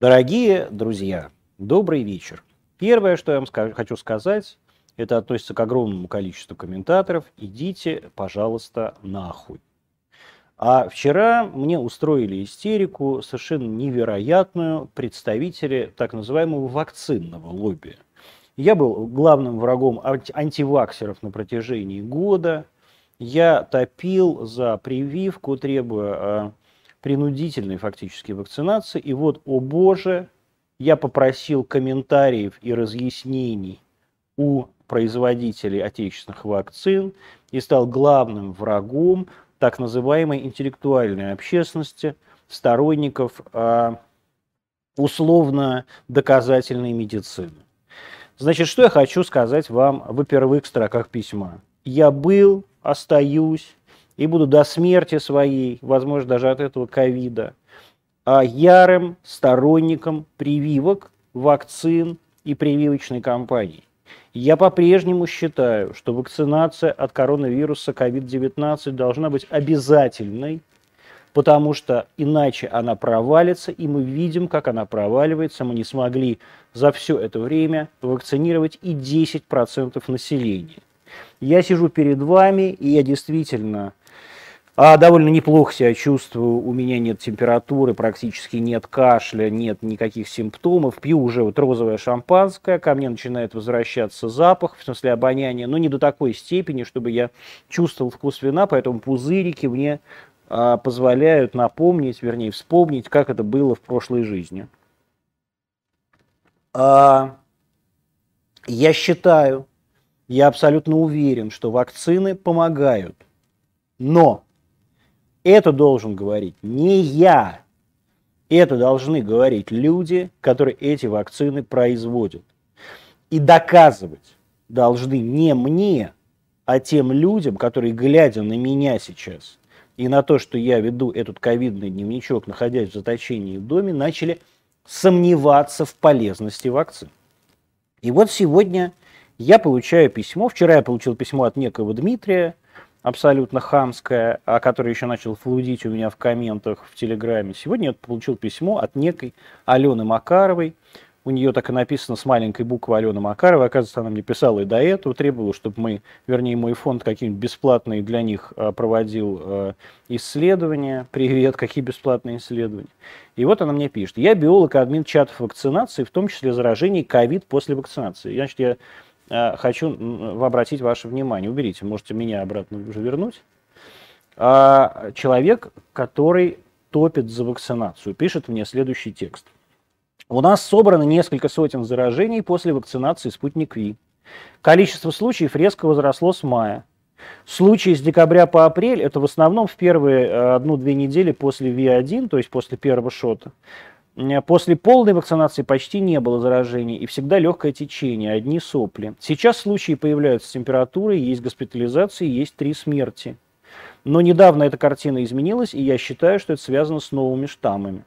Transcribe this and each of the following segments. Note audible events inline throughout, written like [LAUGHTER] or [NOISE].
Дорогие друзья, добрый вечер. Первое, что я вам хочу сказать, это относится к огромному количеству комментаторов. Идите, пожалуйста, нахуй. А вчера мне устроили истерику совершенно невероятную представители так называемого вакцинного лобби. Я был главным врагом анти- антиваксеров на протяжении года. Я топил за прививку, требуя а, принудительной фактически вакцинации. И вот, о боже, я попросил комментариев и разъяснений у производителей отечественных вакцин и стал главным врагом так называемой интеллектуальной общественности, сторонников а, условно-доказательной медицины. Значит, что я хочу сказать вам в первых строках письма. Я был, остаюсь и буду до смерти своей, возможно, даже от этого ковида, а ярым сторонником прививок, вакцин и прививочной кампании. Я по-прежнему считаю, что вакцинация от коронавируса COVID-19 должна быть обязательной, потому что иначе она провалится, и мы видим, как она проваливается. Мы не смогли за все это время вакцинировать и 10% населения. Я сижу перед вами, и я действительно а довольно неплохо себя чувствую, у меня нет температуры, практически нет кашля, нет никаких симптомов. Пью уже вот розовое шампанское, ко мне начинает возвращаться запах, в смысле обоняние, но не до такой степени, чтобы я чувствовал вкус вина, поэтому пузырики мне а, позволяют напомнить, вернее вспомнить, как это было в прошлой жизни. А, я считаю, я абсолютно уверен, что вакцины помогают, но это должен говорить не я. Это должны говорить люди, которые эти вакцины производят. И доказывать должны не мне, а тем людям, которые, глядя на меня сейчас и на то, что я веду этот ковидный дневничок, находясь в заточении в доме, начали сомневаться в полезности вакцин. И вот сегодня я получаю письмо, вчера я получил письмо от некого Дмитрия, абсолютно хамская, о которой еще начал флудить у меня в комментах в Телеграме. Сегодня я получил письмо от некой Алены Макаровой. У нее так и написано с маленькой буквы Алена Макарова. Оказывается, она мне писала и до этого, требовала, чтобы мы, вернее, мой фонд какие-нибудь бесплатные для них а, проводил а, исследования. Привет, какие бесплатные исследования? И вот она мне пишет. Я биолог, админ чатов вакцинации, в том числе заражений ковид после вакцинации. Значит, я хочу обратить ваше внимание. Уберите, можете меня обратно уже вернуть. А, человек, который топит за вакцинацию, пишет мне следующий текст. У нас собрано несколько сотен заражений после вакцинации «Спутник Ви». Количество случаев резко возросло с мая. Случаи с декабря по апрель – это в основном в первые э, одну-две недели после ВИ-1, то есть после первого шота. После полной вакцинации почти не было заражений и всегда легкое течение, одни сопли. Сейчас случаи появляются с температурой, есть госпитализации, есть три смерти. Но недавно эта картина изменилась, и я считаю, что это связано с новыми штаммами.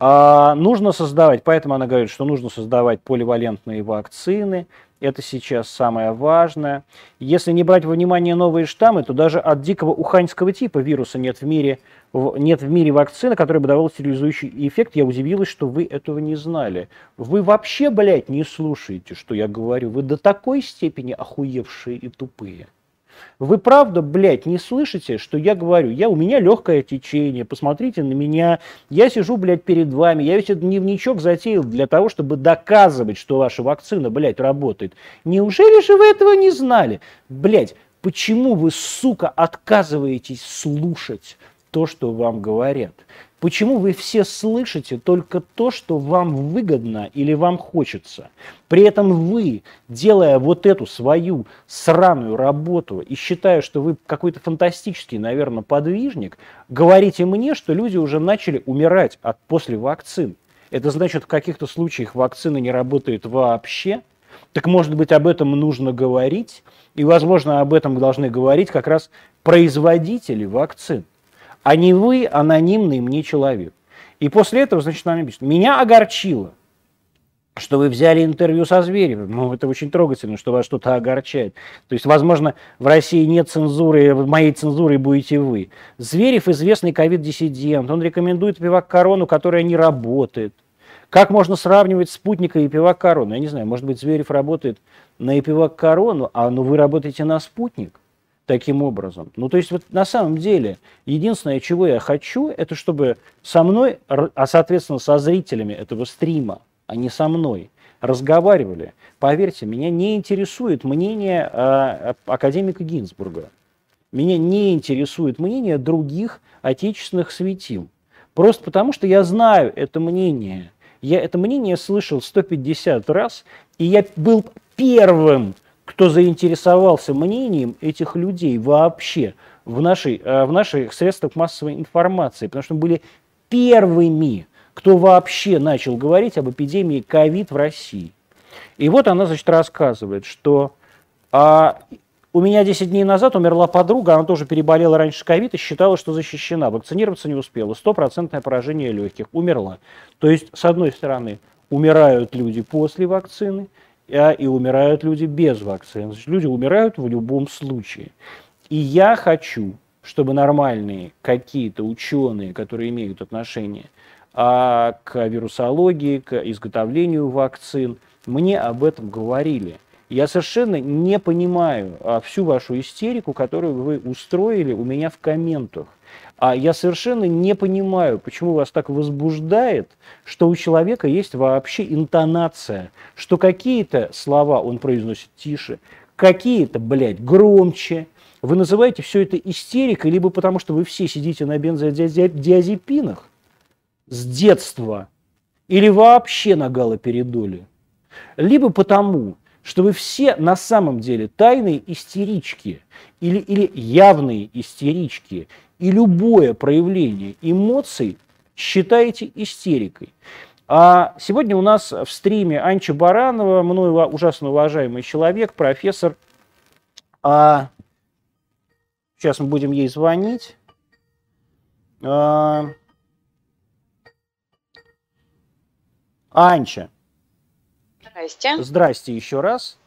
А нужно создавать, поэтому она говорит, что нужно создавать поливалентные вакцины, это сейчас самое важное. Если не брать во внимание новые штаммы, то даже от дикого уханьского типа вируса нет в мире, нет в мире вакцины, которая бы давала стерилизующий эффект. Я удивилась, что вы этого не знали. Вы вообще, блядь, не слушаете, что я говорю. Вы до такой степени охуевшие и тупые. Вы правда, блядь, не слышите, что я говорю? Я, у меня легкое течение, посмотрите на меня. Я сижу, блядь, перед вами. Я весь этот дневничок затеял для того, чтобы доказывать, что ваша вакцина, блядь, работает. Неужели же вы этого не знали? Блядь, почему вы, сука, отказываетесь слушать то, что вам говорят? Почему вы все слышите только то, что вам выгодно или вам хочется? При этом вы, делая вот эту свою сраную работу и считая, что вы какой-то фантастический, наверное, подвижник, говорите мне, что люди уже начали умирать от, после вакцин. Это значит, в каких-то случаях вакцина не работает вообще? Так может быть об этом нужно говорить? И, возможно, об этом должны говорить как раз производители вакцин а не вы анонимный мне человек. И после этого, значит, она пишет, меня огорчило, что вы взяли интервью со Зверевым. Ну, это очень трогательно, что вас что-то огорчает. То есть, возможно, в России нет цензуры, моей цензурой будете вы. Зверев известный ковид-диссидент, он рекомендует пивак корону, которая не работает. Как можно сравнивать спутника и пивак корону? Я не знаю, может быть, Зверев работает на пивак корону, а ну, вы работаете на спутник таким образом. Ну, то есть, вот на самом деле, единственное, чего я хочу, это чтобы со мной, а, соответственно, со зрителями этого стрима, а не со мной, разговаривали. Поверьте, меня не интересует мнение э, академика Гинзбурга. Меня не интересует мнение других отечественных светил. Просто потому, что я знаю это мнение. Я это мнение слышал 150 раз, и я был первым, кто заинтересовался мнением этих людей вообще в, нашей, э, в наших средствах массовой информации, потому что были первыми, кто вообще начал говорить об эпидемии ковид в России. И вот она, значит, рассказывает, что а, у меня 10 дней назад умерла подруга, она тоже переболела раньше ковид и считала, что защищена. Вакцинироваться не успела. Стопроцентное поражение легких. Умерла. То есть, с одной стороны, умирают люди после вакцины, и умирают люди без вакцины. Значит, люди умирают в любом случае. И я хочу, чтобы нормальные какие-то ученые, которые имеют отношение а, к вирусологии, к изготовлению вакцин, мне об этом говорили. Я совершенно не понимаю а, всю вашу истерику, которую вы устроили у меня в комментах. А я совершенно не понимаю, почему вас так возбуждает, что у человека есть вообще интонация, что какие-то слова он произносит тише, какие-то, блядь, громче. Вы называете все это истерикой, либо потому что вы все сидите на бензодиазепинах, с детства или вообще на галоперидоле, либо потому, что вы все на самом деле тайные истерички или, или явные истерички, и любое проявление эмоций считаете истерикой. А сегодня у нас в стриме Анча Баранова, мной ужасно уважаемый человек, профессор. А, сейчас мы будем ей звонить. А, Анча. Здрасте. Здрасте еще раз.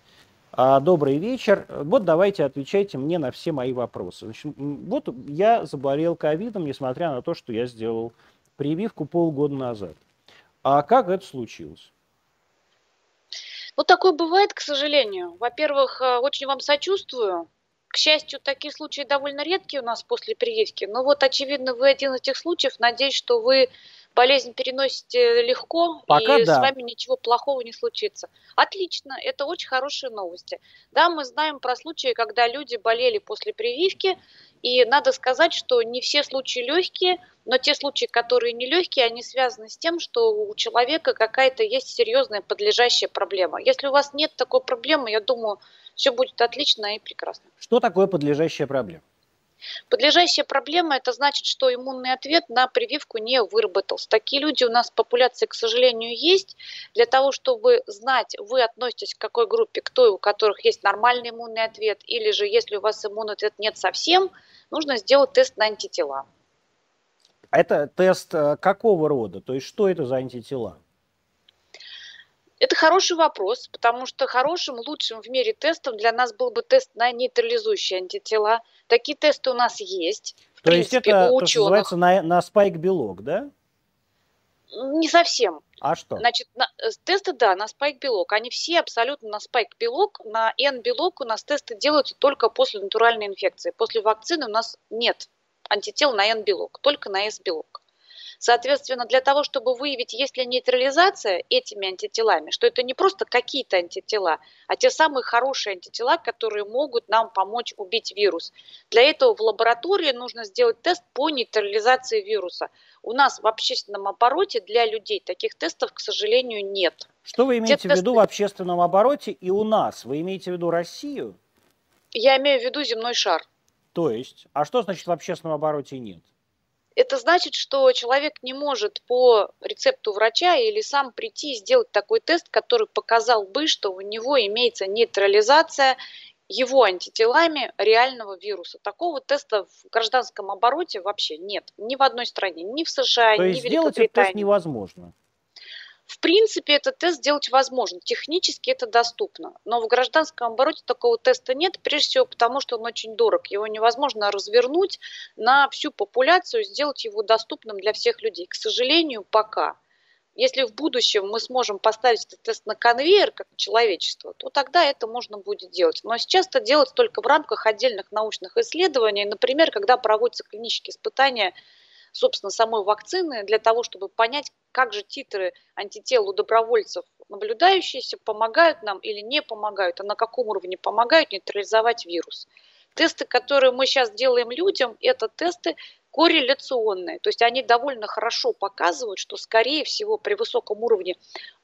А, добрый вечер. Вот давайте отвечайте мне на все мои вопросы. Значит, вот я заболел ковидом, несмотря на то, что я сделал прививку полгода назад. А как это случилось? Ну, такое бывает, к сожалению. Во-первых, э, очень вам сочувствую. К счастью, такие случаи довольно редкие у нас после прививки. Но вот, очевидно, вы один из этих случаев. Надеюсь, что вы болезнь переносите легко, Пока и да. с вами ничего плохого не случится. Отлично, это очень хорошие новости. Да, мы знаем про случаи, когда люди болели после прививки, и надо сказать, что не все случаи легкие, но те случаи, которые не легкие, они связаны с тем, что у человека какая-то есть серьезная подлежащая проблема. Если у вас нет такой проблемы, я думаю, все будет отлично и прекрасно. Что такое подлежащая проблема? Подлежащая проблема – это значит, что иммунный ответ на прививку не выработался. Такие люди у нас в популяции, к сожалению, есть. Для того, чтобы знать, вы относитесь к какой группе, к той, у которых есть нормальный иммунный ответ, или же если у вас иммунный ответ нет совсем, нужно сделать тест на антитела. Это тест э, какого рода? То есть что это за антитела? Это хороший вопрос, потому что хорошим, лучшим в мире тестом для нас был бы тест на нейтрализующие антитела. Такие тесты у нас есть. В то принципе, есть это у ученых. То, что называется на, на спайк-белок, да? Не совсем. А что? Значит, на, э, тесты, да, на спайк-белок. Они все абсолютно на спайк-белок. На N-белок у нас тесты делаются только после натуральной инфекции. После вакцины у нас нет антител на N-белок, только на S-белок. Соответственно, для того, чтобы выявить, есть ли нейтрализация этими антителами, что это не просто какие-то антитела, а те самые хорошие антитела, которые могут нам помочь убить вирус. Для этого в лаборатории нужно сделать тест по нейтрализации вируса. У нас в общественном обороте для людей таких тестов, к сожалению, нет. Что вы имеете Те в виду тесты... в общественном обороте и у нас? Вы имеете в виду Россию? Я имею в виду земной шар. То есть, а что значит в общественном обороте нет? Это значит, что человек не может по рецепту врача или сам прийти и сделать такой тест, который показал бы, что у него имеется нейтрализация его антителами реального вируса. Такого теста в гражданском обороте вообще нет. Ни в одной стране, ни в США, То ни в Великобритании. сделать этот тест невозможно? В принципе, этот тест сделать возможно, технически это доступно, но в гражданском обороте такого теста нет, прежде всего потому, что он очень дорог, его невозможно развернуть на всю популяцию, сделать его доступным для всех людей. К сожалению, пока. Если в будущем мы сможем поставить этот тест на конвейер, как человечество, то тогда это можно будет делать. Но сейчас это делается только в рамках отдельных научных исследований. Например, когда проводятся клинические испытания собственно, самой вакцины для того, чтобы понять, как же титры антител у добровольцев наблюдающиеся помогают нам или не помогают, а на каком уровне помогают нейтрализовать вирус. Тесты, которые мы сейчас делаем людям, это тесты корреляционные, то есть они довольно хорошо показывают, что, скорее всего, при высоком уровне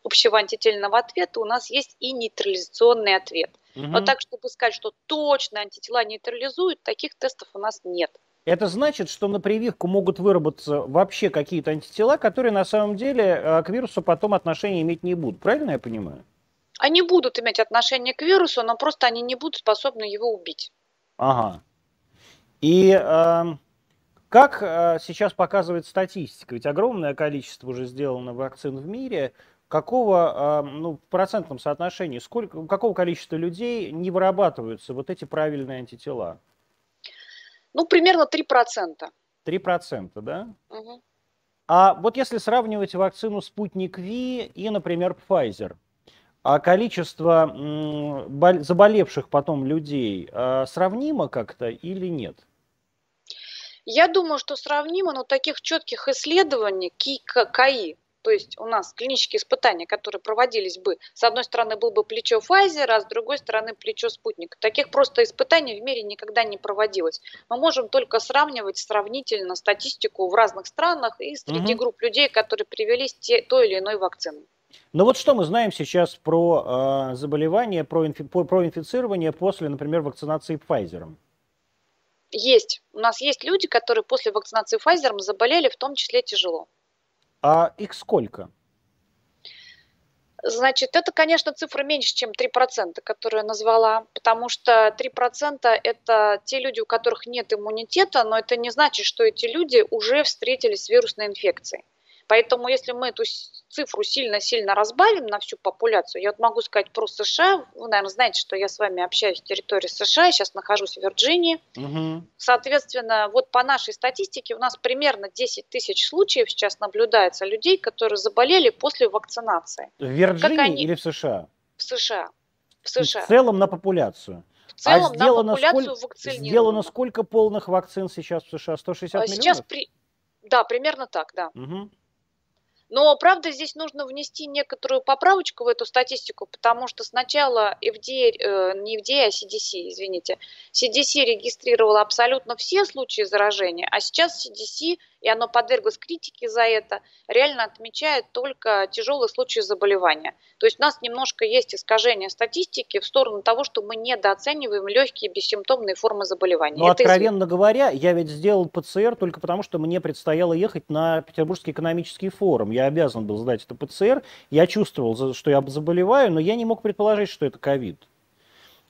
общего антительного ответа у нас есть и нейтрализационный ответ. Угу. Но так, чтобы сказать, что точно антитела нейтрализуют, таких тестов у нас нет. Это значит, что на прививку могут выработаться вообще какие-то антитела, которые на самом деле э, к вирусу потом отношения иметь не будут. Правильно я понимаю? Они будут иметь отношение к вирусу, но просто они не будут способны его убить. Ага. И э, как э, сейчас показывает статистика, ведь огромное количество уже сделано вакцин в мире, какого, э, ну, в процентном соотношении, сколько, какого количества людей не вырабатываются вот эти правильные антитела? Ну, примерно 3%. 3%, да? Угу. А вот если сравнивать вакцину «Спутник Ви» и, например, Pfizer, а количество заболевших потом людей а, сравнимо как-то или нет? Я думаю, что сравнимо, но таких четких исследований КИ, то есть у нас клинические испытания, которые проводились бы, с одной стороны был бы плечо Pfizer, а с другой стороны плечо спутник. Таких просто испытаний в мире никогда не проводилось. Мы можем только сравнивать сравнительно статистику в разных странах и среди угу. групп людей, которые привелись те, той или иной вакцины. Ну вот что мы знаем сейчас про э, заболевания, про, инфи, про инфицирование после, например, вакцинации Pfizer? Есть. У нас есть люди, которые после вакцинации Pfizer заболели, в том числе тяжело. А их сколько? Значит, это, конечно, цифра меньше, чем 3%, которую я назвала, потому что 3% это те люди, у которых нет иммунитета, но это не значит, что эти люди уже встретились с вирусной инфекцией. Поэтому если мы эту цифру сильно-сильно разбавим на всю популяцию, я вот могу сказать про США, вы, наверное, знаете, что я с вами общаюсь в территории США, я сейчас нахожусь в Вирджинии. Угу. Соответственно, вот по нашей статистике у нас примерно 10 тысяч случаев сейчас наблюдается людей, которые заболели после вакцинации. В Вирджинии они... или в США? В США. В США. В целом на популяцию. В целом а сделано на популяцию сколь... Сделано сколько полных вакцин сейчас в США? 160 сейчас миллионов? При... Да, примерно так, да. Угу. Но, правда, здесь нужно внести некоторую поправочку в эту статистику, потому что сначала FDA, э, не FDA, а CDC, извините, CDC регистрировала абсолютно все случаи заражения, а сейчас CDC и оно подверглось критике за это, реально отмечает только тяжелые случаи заболевания. То есть у нас немножко есть искажение статистики в сторону того, что мы недооцениваем легкие бессимптомные формы заболевания. Но, это откровенно из... говоря, я ведь сделал ПЦР только потому, что мне предстояло ехать на Петербургский экономический форум. Я обязан был сдать это ПЦР. Я чувствовал, что я заболеваю, но я не мог предположить, что это ковид.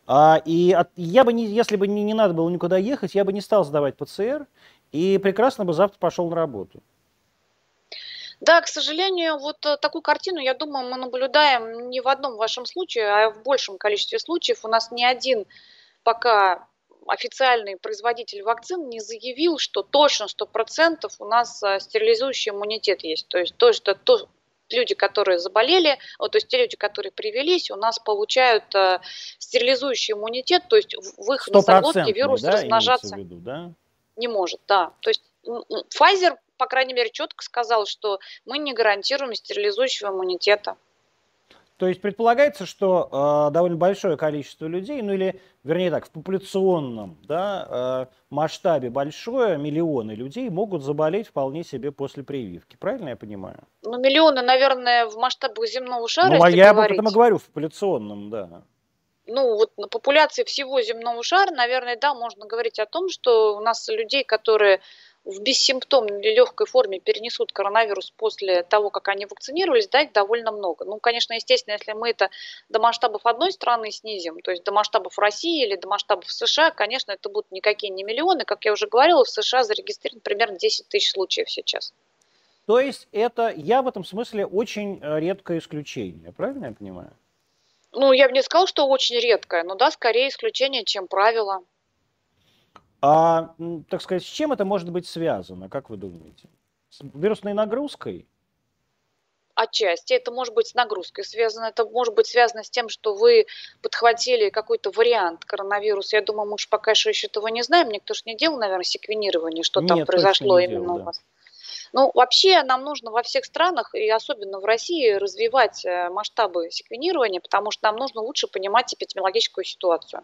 А, и от, я бы не, если бы не, не надо было никуда ехать, я бы не стал сдавать ПЦР и прекрасно бы завтра пошел на работу. Да, к сожалению, вот э, такую картину, я думаю, мы наблюдаем не в одном вашем случае, а в большем количестве случаев. У нас ни один пока официальный производитель вакцин не заявил, что точно 100% у нас э, стерилизующий иммунитет есть. То есть то, что то, люди, которые заболели, то есть те люди, которые привелись, у нас получают э, стерилизующий иммунитет, то есть в их носоглотке вирус да, размножаться. В виду, да? Не может, да. То есть Pfizer, по крайней мере, четко сказал, что мы не гарантируем стерилизующего иммунитета. То есть предполагается, что э, довольно большое количество людей, ну или, вернее так, в популяционном да, э, масштабе большое, миллионы людей могут заболеть вполне себе после прививки. Правильно я понимаю? Ну, миллионы, наверное, в масштабах земного шара, Ну, а я говорить. об этом и говорю, в популяционном, да ну вот на популяции всего земного шара, наверное, да, можно говорить о том, что у нас людей, которые в бессимптомной легкой форме перенесут коронавирус после того, как они вакцинировались, да, их довольно много. Ну, конечно, естественно, если мы это до масштабов одной страны снизим, то есть до масштабов России или до масштабов США, конечно, это будут никакие не миллионы. Как я уже говорила, в США зарегистрировано примерно 10 тысяч случаев сейчас. То есть это, я в этом смысле очень э, редкое исключение, правильно я понимаю? Ну, я бы не сказал, что очень редкое, но да, скорее исключение, чем правило. А, так сказать, с чем это может быть связано, как вы думаете? С вирусной нагрузкой? Отчасти это может быть с нагрузкой связано, это может быть связано с тем, что вы подхватили какой-то вариант коронавируса. Я думаю, мы уж пока что еще этого не знаем, никто же не делал, наверное, секвенирование, что Нет, там произошло именно делал, у вас. Да. Ну, вообще нам нужно во всех странах, и особенно в России, развивать э, масштабы секвенирования, потому что нам нужно лучше понимать эпидемиологическую ситуацию.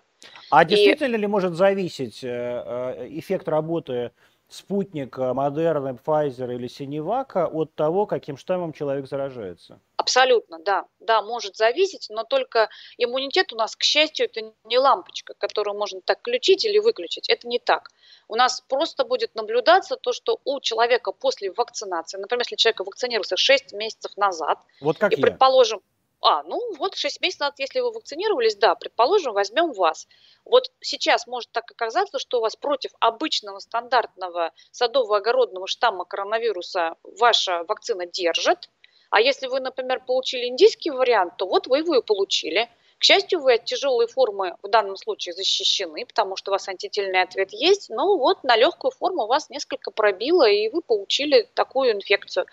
А действительно и... ли может зависеть э, э, эффект работы спутника, Модерна, Pfizer или Синевака от того, каким штаммом человек заражается? Абсолютно, да. Да, может зависеть, но только иммунитет у нас, к счастью, это не лампочка, которую можно так включить или выключить. Это не так. У нас просто будет наблюдаться то, что у человека после вакцинации, например, если человек вакцинировался 6 месяцев назад, вот как и, я. предположим, а, ну вот 6 месяцев назад, если вы вакцинировались, да, предположим, возьмем вас. Вот сейчас может так оказаться, что у вас против обычного стандартного садово-огородного штамма коронавируса ваша вакцина держит, а если вы, например, получили индийский вариант, то вот вы его и получили – к счастью, вы от тяжелой формы в данном случае защищены, потому что у вас антительный ответ есть, но вот на легкую форму вас несколько пробило, и вы получили такую инфекцию.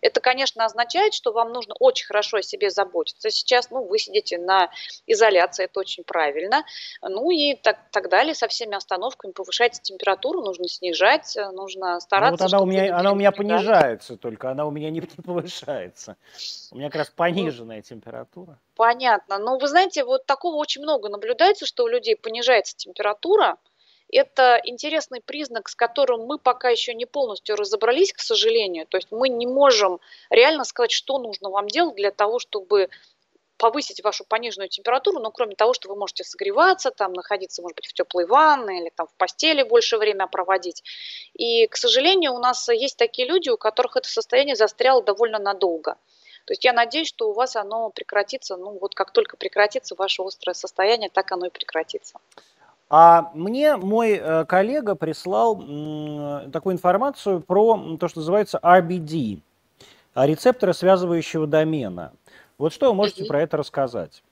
Это, конечно, означает, что вам нужно очень хорошо о себе заботиться. Сейчас ну, вы сидите на изоляции, это очень правильно. Ну и так, так далее, со всеми остановками повышайте температуру, нужно снижать, нужно стараться. Ну, вот она у меня, она у меня понижается только, она у меня не [LAUGHS] повышается. У меня как раз пониженная температура. Понятно. Но вы знаете, вот такого очень много наблюдается, что у людей понижается температура, это интересный признак, с которым мы пока еще не полностью разобрались, к сожалению. То есть мы не можем реально сказать, что нужно вам делать для того, чтобы повысить вашу пониженную температуру, но кроме того, что вы можете согреваться, там, находиться, может быть, в теплой ванной или там в постели больше время проводить. И, к сожалению, у нас есть такие люди, у которых это состояние застряло довольно надолго. То есть я надеюсь, что у вас оно прекратится, ну вот как только прекратится ваше острое состояние, так оно и прекратится. А мне мой э, коллега прислал такую информацию про то, что называется RBD, рецепторы связывающего домена. Вот что вы можете про это рассказать?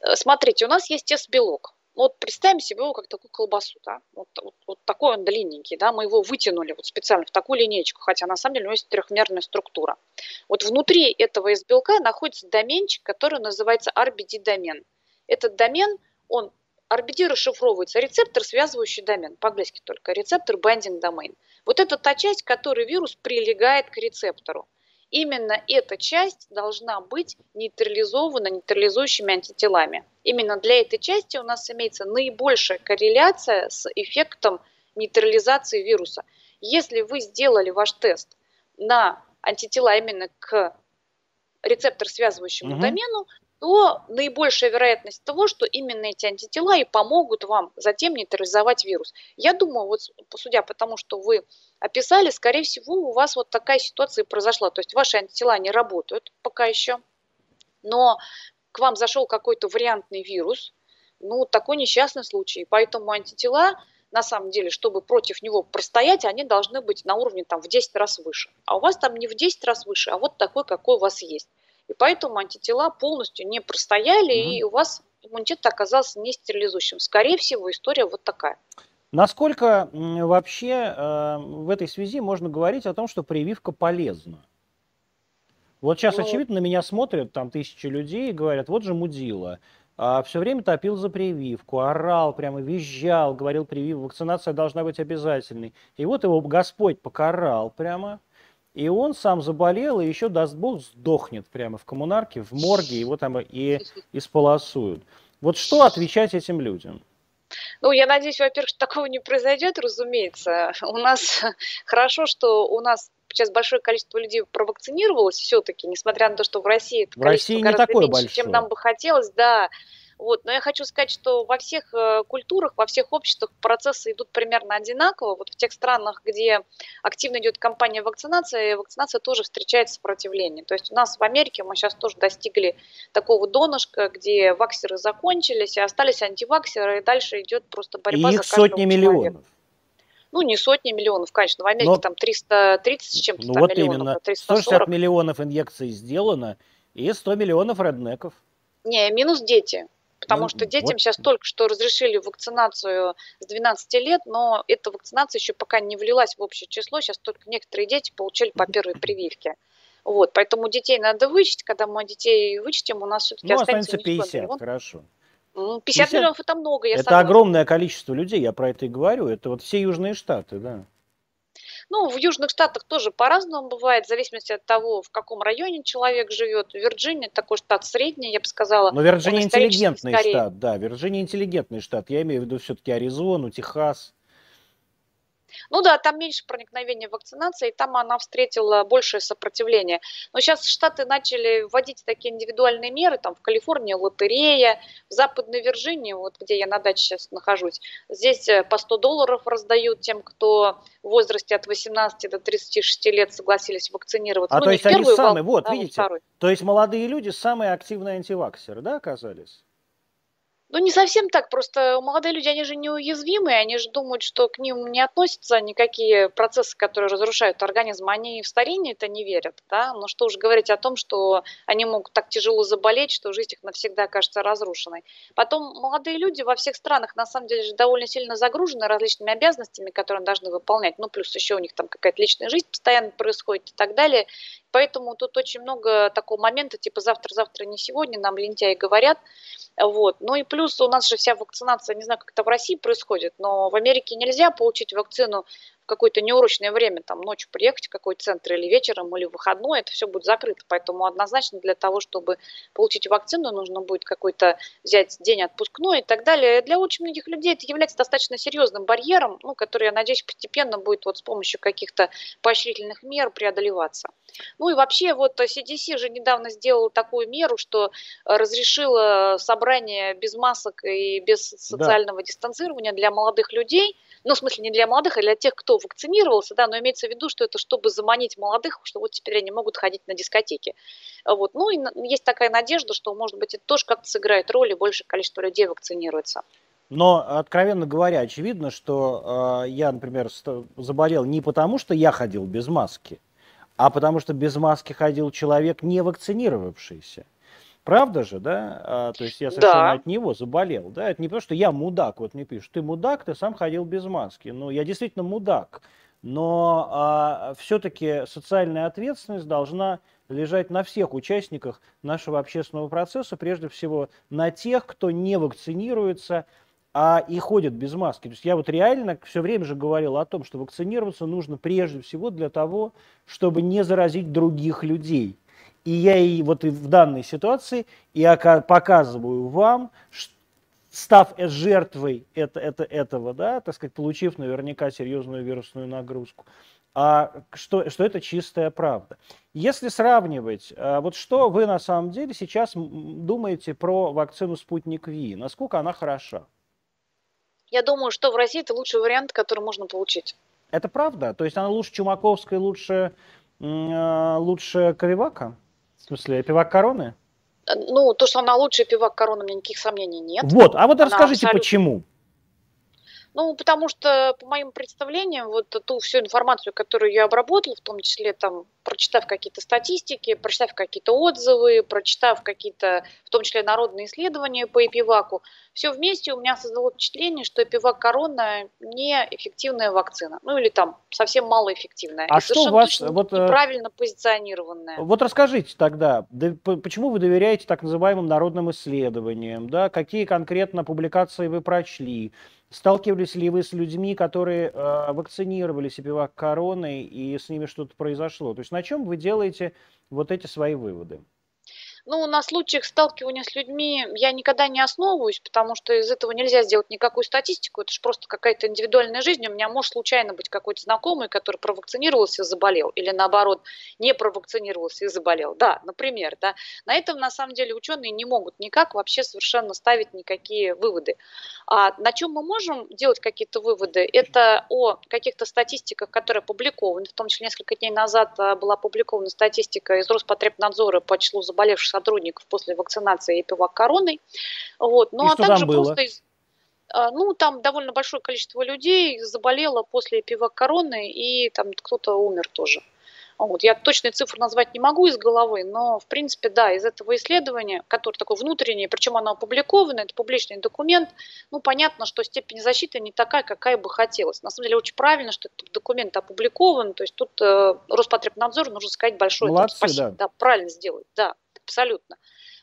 Э, смотрите, у нас есть тест-белок. Вот представим себе его как такую колбасу, да, вот, вот, вот такой он длинненький, да, мы его вытянули вот специально в такую линейку, хотя на самом деле у него есть трехмерная структура. Вот внутри этого из белка находится доменчик, который называется RBD-домен. Этот домен, он RBD расшифровывается рецептор, связывающий домен, по-английски только, рецептор binding domain. Вот это та часть, которой вирус прилегает к рецептору. Именно эта часть должна быть нейтрализована нейтрализующими антителами. Именно для этой части у нас имеется наибольшая корреляция с эффектом нейтрализации вируса. Если вы сделали ваш тест на антитела именно к рецептор связывающему угу. домену, то наибольшая вероятность того, что именно эти антитела и помогут вам затем нейтрализовать вирус. Я думаю, вот судя по тому, что вы описали, скорее всего, у вас вот такая ситуация и произошла. То есть ваши антитела не работают пока еще, но к вам зашел какой-то вариантный вирус, ну, такой несчастный случай. Поэтому антитела, на самом деле, чтобы против него простоять, они должны быть на уровне там в 10 раз выше. А у вас там не в 10 раз выше, а вот такой, какой у вас есть. И поэтому антитела полностью не простояли, mm-hmm. и у вас иммунитет оказался не стерилизующим. Скорее всего, история вот такая. Насколько вообще э, в этой связи можно говорить о том, что прививка полезна? Вот сейчас, ну, очевидно, на меня смотрят там тысячи людей и говорят, вот же мудила. А все время топил за прививку, орал, прямо визжал, говорил, прививка, вакцинация должна быть обязательной. И вот его Господь покарал прямо, и он сам заболел, и еще, даст бог, сдохнет прямо в коммунарке, в морге, его там и [LAUGHS] исполосуют. Вот что отвечать этим людям? Ну, я надеюсь, во-первых, что такого не произойдет, разумеется. У нас [LAUGHS] хорошо, что у нас сейчас большое количество людей провакцинировалось все-таки, несмотря на то, что в России это в количество России гораздо меньше, большое. чем нам бы хотелось, да. Вот. Но я хочу сказать, что во всех э, культурах, во всех обществах процессы идут примерно одинаково. Вот в тех странах, где активно идет кампания вакцинации, вакцинация тоже встречает сопротивление. То есть у нас в Америке мы сейчас тоже достигли такого донышка, где ваксеры закончились, и остались антиваксеры, и дальше идет просто борьба и их за сотни миллионов. Ну, не сотни миллионов, конечно. В Америке Но, там 330 с чем-то ну, вот миллионов, именно. 340. 160 миллионов инъекций сделано, и 100 миллионов реднеков. Не, минус дети. Потому ну, что детям вот. сейчас только что разрешили вакцинацию с 12 лет, но эта вакцинация еще пока не влилась в общее число. Сейчас только некоторые дети получили по первой прививке. Вот, поэтому детей надо вычесть. Когда мы детей вычтем, у нас все-таки ну, останется, останется 50, хорошо. 50, 50 миллионов это много, я Это согласна. огромное количество людей, я про это и говорю. Это вот все южные штаты, да. Ну, в Южных Штатах тоже по-разному бывает, в зависимости от того, в каком районе человек живет. Вирджиния такой штат средний, я бы сказала. Но Вирджиния интеллигентный штат, да. Вирджиния интеллигентный штат. Я имею в виду все-таки Аризону, Техас. Ну да, там меньше проникновения вакцинации, и там она встретила большее сопротивление. Но сейчас Штаты начали вводить такие индивидуальные меры, там в Калифорнии лотерея, в Западной Вирджинии, вот где я на даче сейчас нахожусь, здесь э, по 100 долларов раздают тем, кто в возрасте от 18 до 36 лет согласились вакцинироваться. А ну, то есть они самые, вот, да, видите, то есть молодые люди самые активные антиваксеры, да, оказались? Ну, не совсем так, просто молодые люди, они же неуязвимые, они же думают, что к ним не относятся никакие процессы, которые разрушают организм, они в старение это не верят, да, но что уж говорить о том, что они могут так тяжело заболеть, что жизнь их навсегда кажется разрушенной. Потом молодые люди во всех странах, на самом деле, же довольно сильно загружены различными обязанностями, которые они должны выполнять, ну, плюс еще у них там какая-то личная жизнь постоянно происходит и так далее, Поэтому тут очень много такого момента, типа завтра-завтра не сегодня, нам лентяи говорят. Вот. Ну и плюс у нас же вся вакцинация, не знаю, как это в России происходит, но в Америке нельзя получить вакцину какое-то неурочное время, там ночью приехать в какой-то центр или вечером, или в выходной, это все будет закрыто. Поэтому однозначно для того, чтобы получить вакцину, нужно будет какой-то взять день отпускной и так далее. Для очень многих людей это является достаточно серьезным барьером, ну, который, я надеюсь, постепенно будет вот с помощью каких-то поощрительных мер преодолеваться. Ну и вообще вот CDC же недавно сделал такую меру, что разрешила собрание без масок и без социального да. дистанцирования для молодых людей – ну, в смысле, не для молодых, а для тех, кто вакцинировался, да, но имеется в виду, что это чтобы заманить молодых, что вот теперь они могут ходить на дискотеки. Вот. Ну, и есть такая надежда, что, может быть, это тоже как-то сыграет роль, и большее количество людей вакцинируется. Но, откровенно говоря, очевидно, что э, я, например, заболел не потому, что я ходил без маски, а потому что без маски ходил человек, не вакцинировавшийся. Правда же, да? А, то есть я совершенно да. от него заболел, да? Это не потому, что я мудак, вот мне пишут, ты мудак, ты сам ходил без маски. Ну, я действительно мудак, но а, все-таки социальная ответственность должна лежать на всех участниках нашего общественного процесса, прежде всего на тех, кто не вакцинируется, а и ходят без маски. То есть я вот реально все время же говорил о том, что вакцинироваться нужно прежде всего для того, чтобы не заразить других людей. И я и вот и в данной ситуации я показываю вам, став жертвой это, это, этого, да, так сказать, получив наверняка серьезную вирусную нагрузку, а что, что это чистая правда. Если сравнивать, а, вот что вы на самом деле сейчас думаете про вакцину «Спутник Ви», насколько она хороша? Я думаю, что в России это лучший вариант, который можно получить. Это правда? То есть она лучше Чумаковской, лучше, а, лучше Ковивака? В смысле, пивак короны? Э, ну, то, что она лучшая пивак короны, у меня никаких сомнений нет. Вот, а вот она расскажите, абсолютно... почему. Ну, потому что, по моим представлениям, вот ту всю информацию, которую я обработала, в том числе там, прочитав какие-то статистики, прочитав какие-то отзывы, прочитав какие-то, в том числе народные исследования по эпиваку, все вместе у меня создало впечатление, что эпивак корона неэффективная вакцина. Ну, или там совсем малоэффективная. А и что у вас... Вот, э, неправильно позиционированная. Вот расскажите тогда, почему вы доверяете так называемым народным исследованиям, да, какие конкретно публикации вы прочли, Сталкивались ли вы с людьми, которые э, вакцинировали себя короной и с ними что-то произошло? То есть на чем вы делаете вот эти свои выводы? Ну, на случаях сталкивания с людьми я никогда не основываюсь, потому что из этого нельзя сделать никакую статистику. Это же просто какая-то индивидуальная жизнь. У меня может случайно быть какой-то знакомый, который провакцинировался и заболел. Или наоборот, не провакцинировался и заболел. Да, например. Да. На этом, на самом деле, ученые не могут никак вообще совершенно ставить никакие выводы. А на чем мы можем делать какие-то выводы? Это о каких-то статистиках, которые опубликованы. В том числе несколько дней назад а, была опубликована статистика из Роспотребнадзора по числу заболевших сотрудников после вакцинации эпивак короной. Вот. Ну, И а также просто из а, ну, там довольно большое количество людей заболело после эпивак короны, и там кто-то умер тоже. Вот. Я точные цифры назвать не могу из головы, но, в принципе, да, из этого исследования, которое такое внутреннее, причем оно опубликовано, это публичный документ, ну, понятно, что степень защиты не такая, какая бы хотелось. На самом деле, очень правильно, что этот документ опубликован, то есть тут э, Роспотребнадзор, нужно сказать большое Молодцы, спасибо. Да. да, правильно сделать, да, абсолютно.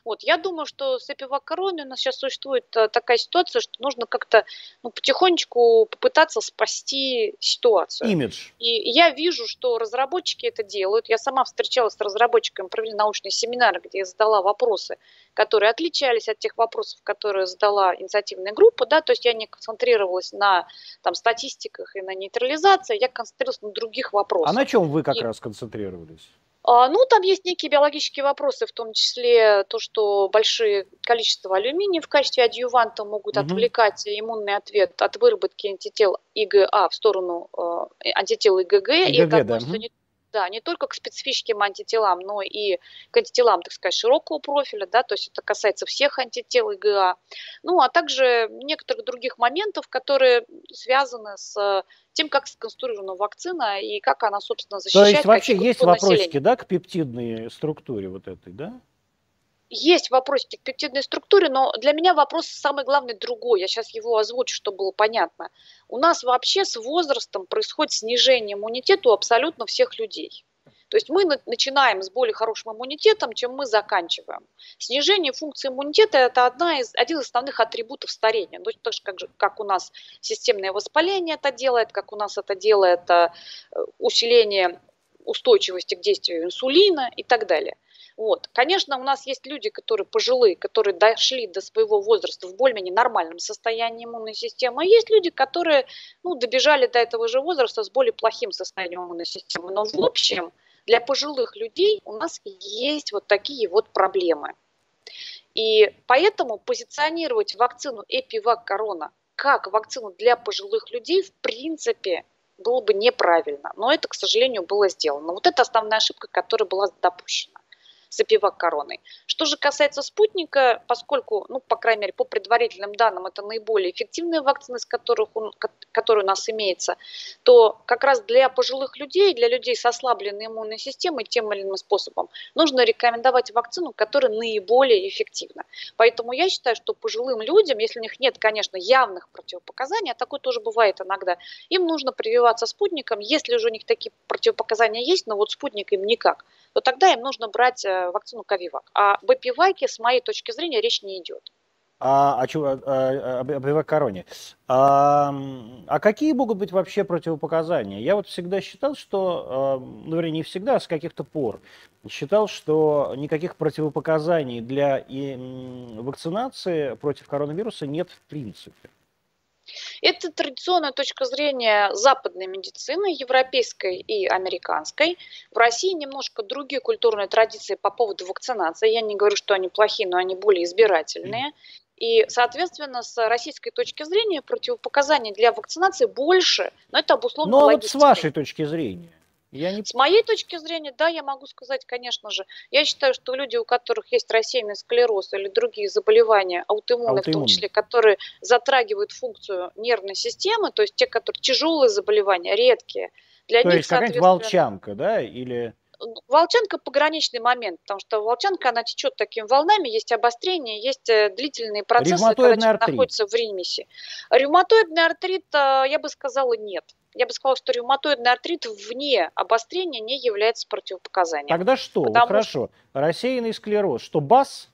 Вот, я думаю, что с эпивак-короной у нас сейчас существует э, такая ситуация, что нужно как-то ну, потихонечку попытаться спасти ситуацию. Имидж. И я вижу, что разработчики это делают. Я сама встречалась с разработчиками, провели научные семинары, где я задала вопросы, которые отличались от тех вопросов, которые задала инициативная группа. Да? То есть я не концентрировалась на там, статистиках и на нейтрализации, я концентрировалась на других вопросах. А на чем вы как и... раз концентрировались? А, ну, там есть некие биологические вопросы, в том числе то, что большие количество алюминия в качестве адъюванта могут угу. отвлекать иммунный ответ от выработки антител ИГА в сторону э, антител ИГГ. ИГГ и это относится да. не да, не только к специфическим антителам, но и к антителам, так сказать, широкого профиля, да, то есть это касается всех антител ИГА, ну, а также некоторых других моментов, которые связаны с тем, как сконструирована вакцина и как она, собственно, защищает. То есть вообще есть вопросики, да, к пептидной структуре вот этой, да? Есть вопросики к пептидной структуре, но для меня вопрос самый главный другой. Я сейчас его озвучу, чтобы было понятно. У нас вообще с возрастом происходит снижение иммунитета у абсолютно всех людей. То есть мы начинаем с более хорошим иммунитетом, чем мы заканчиваем. Снижение функции иммунитета – это одна из, один из основных атрибутов старения. То есть так же, как, как у нас системное воспаление это делает, как у нас это делает э, усиление устойчивости к действию инсулина и так далее. Вот. Конечно, у нас есть люди, которые пожилые, которые дошли до своего возраста в более-менее нормальном состоянии иммунной системы, а есть люди, которые ну, добежали до этого же возраста с более плохим состоянием иммунной системы. Но в общем, для пожилых людей у нас есть вот такие вот проблемы. И поэтому позиционировать вакцину Эпивак Корона как вакцину для пожилых людей в принципе было бы неправильно. Но это, к сожалению, было сделано. Вот это основная ошибка, которая была допущена с эпивак-короной. Что же касается спутника, поскольку, ну, по крайней мере, по предварительным данным, это наиболее эффективная вакцина, из которых он, которая у нас имеется, то как раз для пожилых людей, для людей с ослабленной иммунной системой, тем или иным способом, нужно рекомендовать вакцину, которая наиболее эффективна. Поэтому я считаю, что пожилым людям, если у них нет, конечно, явных противопоказаний, а такое тоже бывает иногда, им нужно прививаться спутником, если уже у них такие противопоказания есть, но вот спутник им никак, то тогда им нужно брать э, вакцину Ковивак. А об Эпиваке, с моей точки зрения, речь не идет. А, а, а, а, об эвакороне. А, а какие могут быть вообще противопоказания? Я вот всегда считал, что, ну, вернее, не всегда, а с каких-то пор, считал, что никаких противопоказаний для и, вакцинации против коронавируса нет в принципе. Это традиционная точка зрения западной медицины, европейской и американской. В России немножко другие культурные традиции по поводу вакцинации. Я не говорю, что они плохие, но они более избирательные. И, соответственно, с российской точки зрения противопоказаний для вакцинации больше, но это обусловлено Но вот с вашей точки зрения. Я не... С моей точки зрения, да, я могу сказать, конечно же, я считаю, что люди, у которых есть рассеянный склероз или другие заболевания, аутоиммунные, в том числе, которые затрагивают функцию нервной системы, то есть те, которые тяжелые заболевания, редкие, для то них, есть какая-нибудь волчанка, да, или... Волчанка пограничный момент, потому что волчанка, она течет такими волнами, есть обострение, есть э, длительные процессы, когда человек находится в ремиссии. Ревматоидный артрит, э, я бы сказала, нет я бы сказала, что ревматоидный артрит вне обострения не является противопоказанием. Тогда что? Потому... Вот хорошо. Рассеянный склероз. Что, БАС?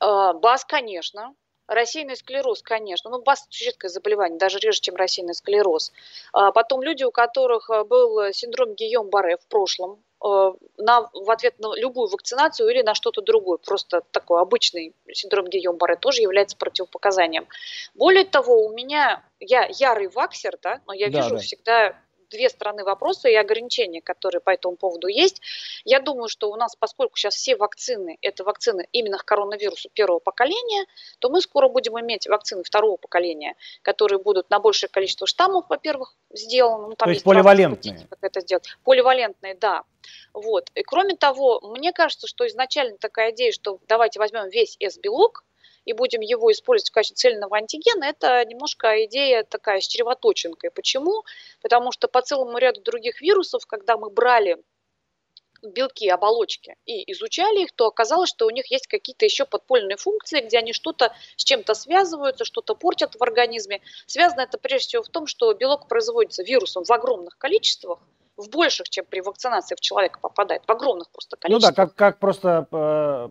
Э, БАС, конечно. Рассеянный склероз, конечно. Ну, БАС – редкое заболевание, даже реже, чем рассеянный склероз. А потом люди, у которых э, был синдром Гийом-Барре в прошлом, на, в ответ на любую вакцинацию или на что-то другое. Просто такой обычный синдром Гийом-Барре тоже является противопоказанием. Более того, у меня, я ярый ваксер, да, но я да, вижу да. всегда две стороны вопроса и ограничения, которые по этому поводу есть. Я думаю, что у нас, поскольку сейчас все вакцины, это вакцины именно к коронавирусу первого поколения, то мы скоро будем иметь вакцины второго поколения, которые будут на большее количество штаммов, во-первых, сделаны. Ну, там то есть, есть поливалентные. Как это сделать. Поливалентные, да. Вот. И кроме того, мне кажется, что изначально такая идея, что давайте возьмем весь S-белок, и будем его использовать в качестве цельного антигена, это немножко идея такая с чревоточинкой. Почему? Потому что по целому ряду других вирусов, когда мы брали белки, оболочки и изучали их, то оказалось, что у них есть какие-то еще подпольные функции, где они что-то с чем-то связываются, что-то портят в организме. Связано это прежде всего в том, что белок производится вирусом в огромных количествах, в больших, чем при вакцинации в человека попадает, в огромных просто количествах. Ну да, как, как просто э,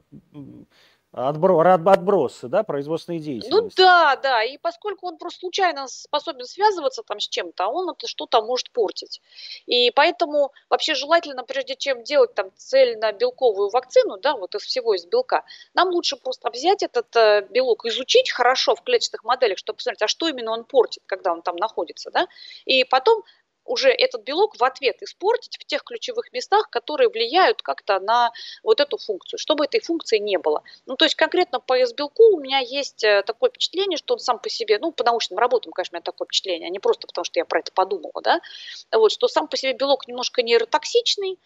Отбро, отбросы, да, производственной ну деятельности. Ну да, да, и поскольку он просто случайно способен связываться там с чем-то, он это что-то может портить. И поэтому вообще желательно, прежде чем делать там цельно-белковую вакцину, да, вот из всего из белка, нам лучше просто взять этот э, белок, изучить хорошо в клетчатых моделях, чтобы посмотреть, а что именно он портит, когда он там находится, да, и потом уже этот белок в ответ испортить в тех ключевых местах, которые влияют как-то на вот эту функцию, чтобы этой функции не было. Ну, то есть конкретно по S-белку у меня есть э, такое впечатление, что он сам по себе, ну, по научным работам, конечно, у меня такое впечатление, а не просто потому, что я про это подумала, да, вот, что сам по себе белок немножко нейротоксичный,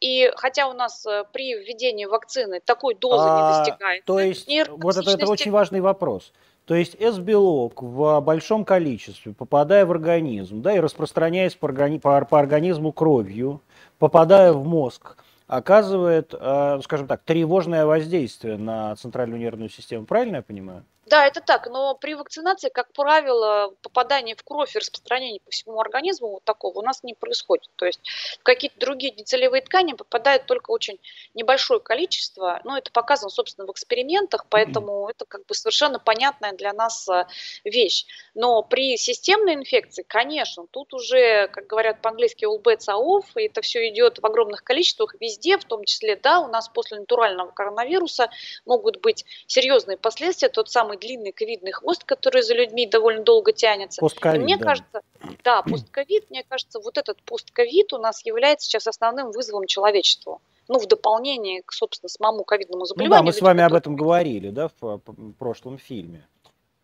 и хотя у нас э, при введении вакцины такой дозы а, не достигает. То есть, вот это, это очень важный вопрос. То есть S-белок в большом количестве, попадая в организм, да, и распространяясь по, органи- по, по организму кровью, попадая в мозг, оказывает, э, скажем так, тревожное воздействие на центральную нервную систему. Правильно я понимаю? Да, это так, но при вакцинации, как правило, попадание в кровь и распространение по всему организму вот такого у нас не происходит. То есть в какие-то другие нецелевые ткани попадает только очень небольшое количество, но это показано, собственно, в экспериментах, поэтому это как бы совершенно понятная для нас а, вещь. Но при системной инфекции, конечно, тут уже, как говорят по-английски, all bets are off, и это все идет в огромных количествах везде, в том числе, да, у нас после натурального коронавируса могут быть серьезные последствия, тот самый длинный ковидный хвост, который за людьми довольно долго тянется. Постковид, мне да. кажется, да, постковид, мне кажется, вот этот постковид у нас является сейчас основным вызовом человечеству ну, в дополнение к, собственно, самому ковидному заболеванию. Ну да, мы с вами об этом говорили, да, в прошлом фильме.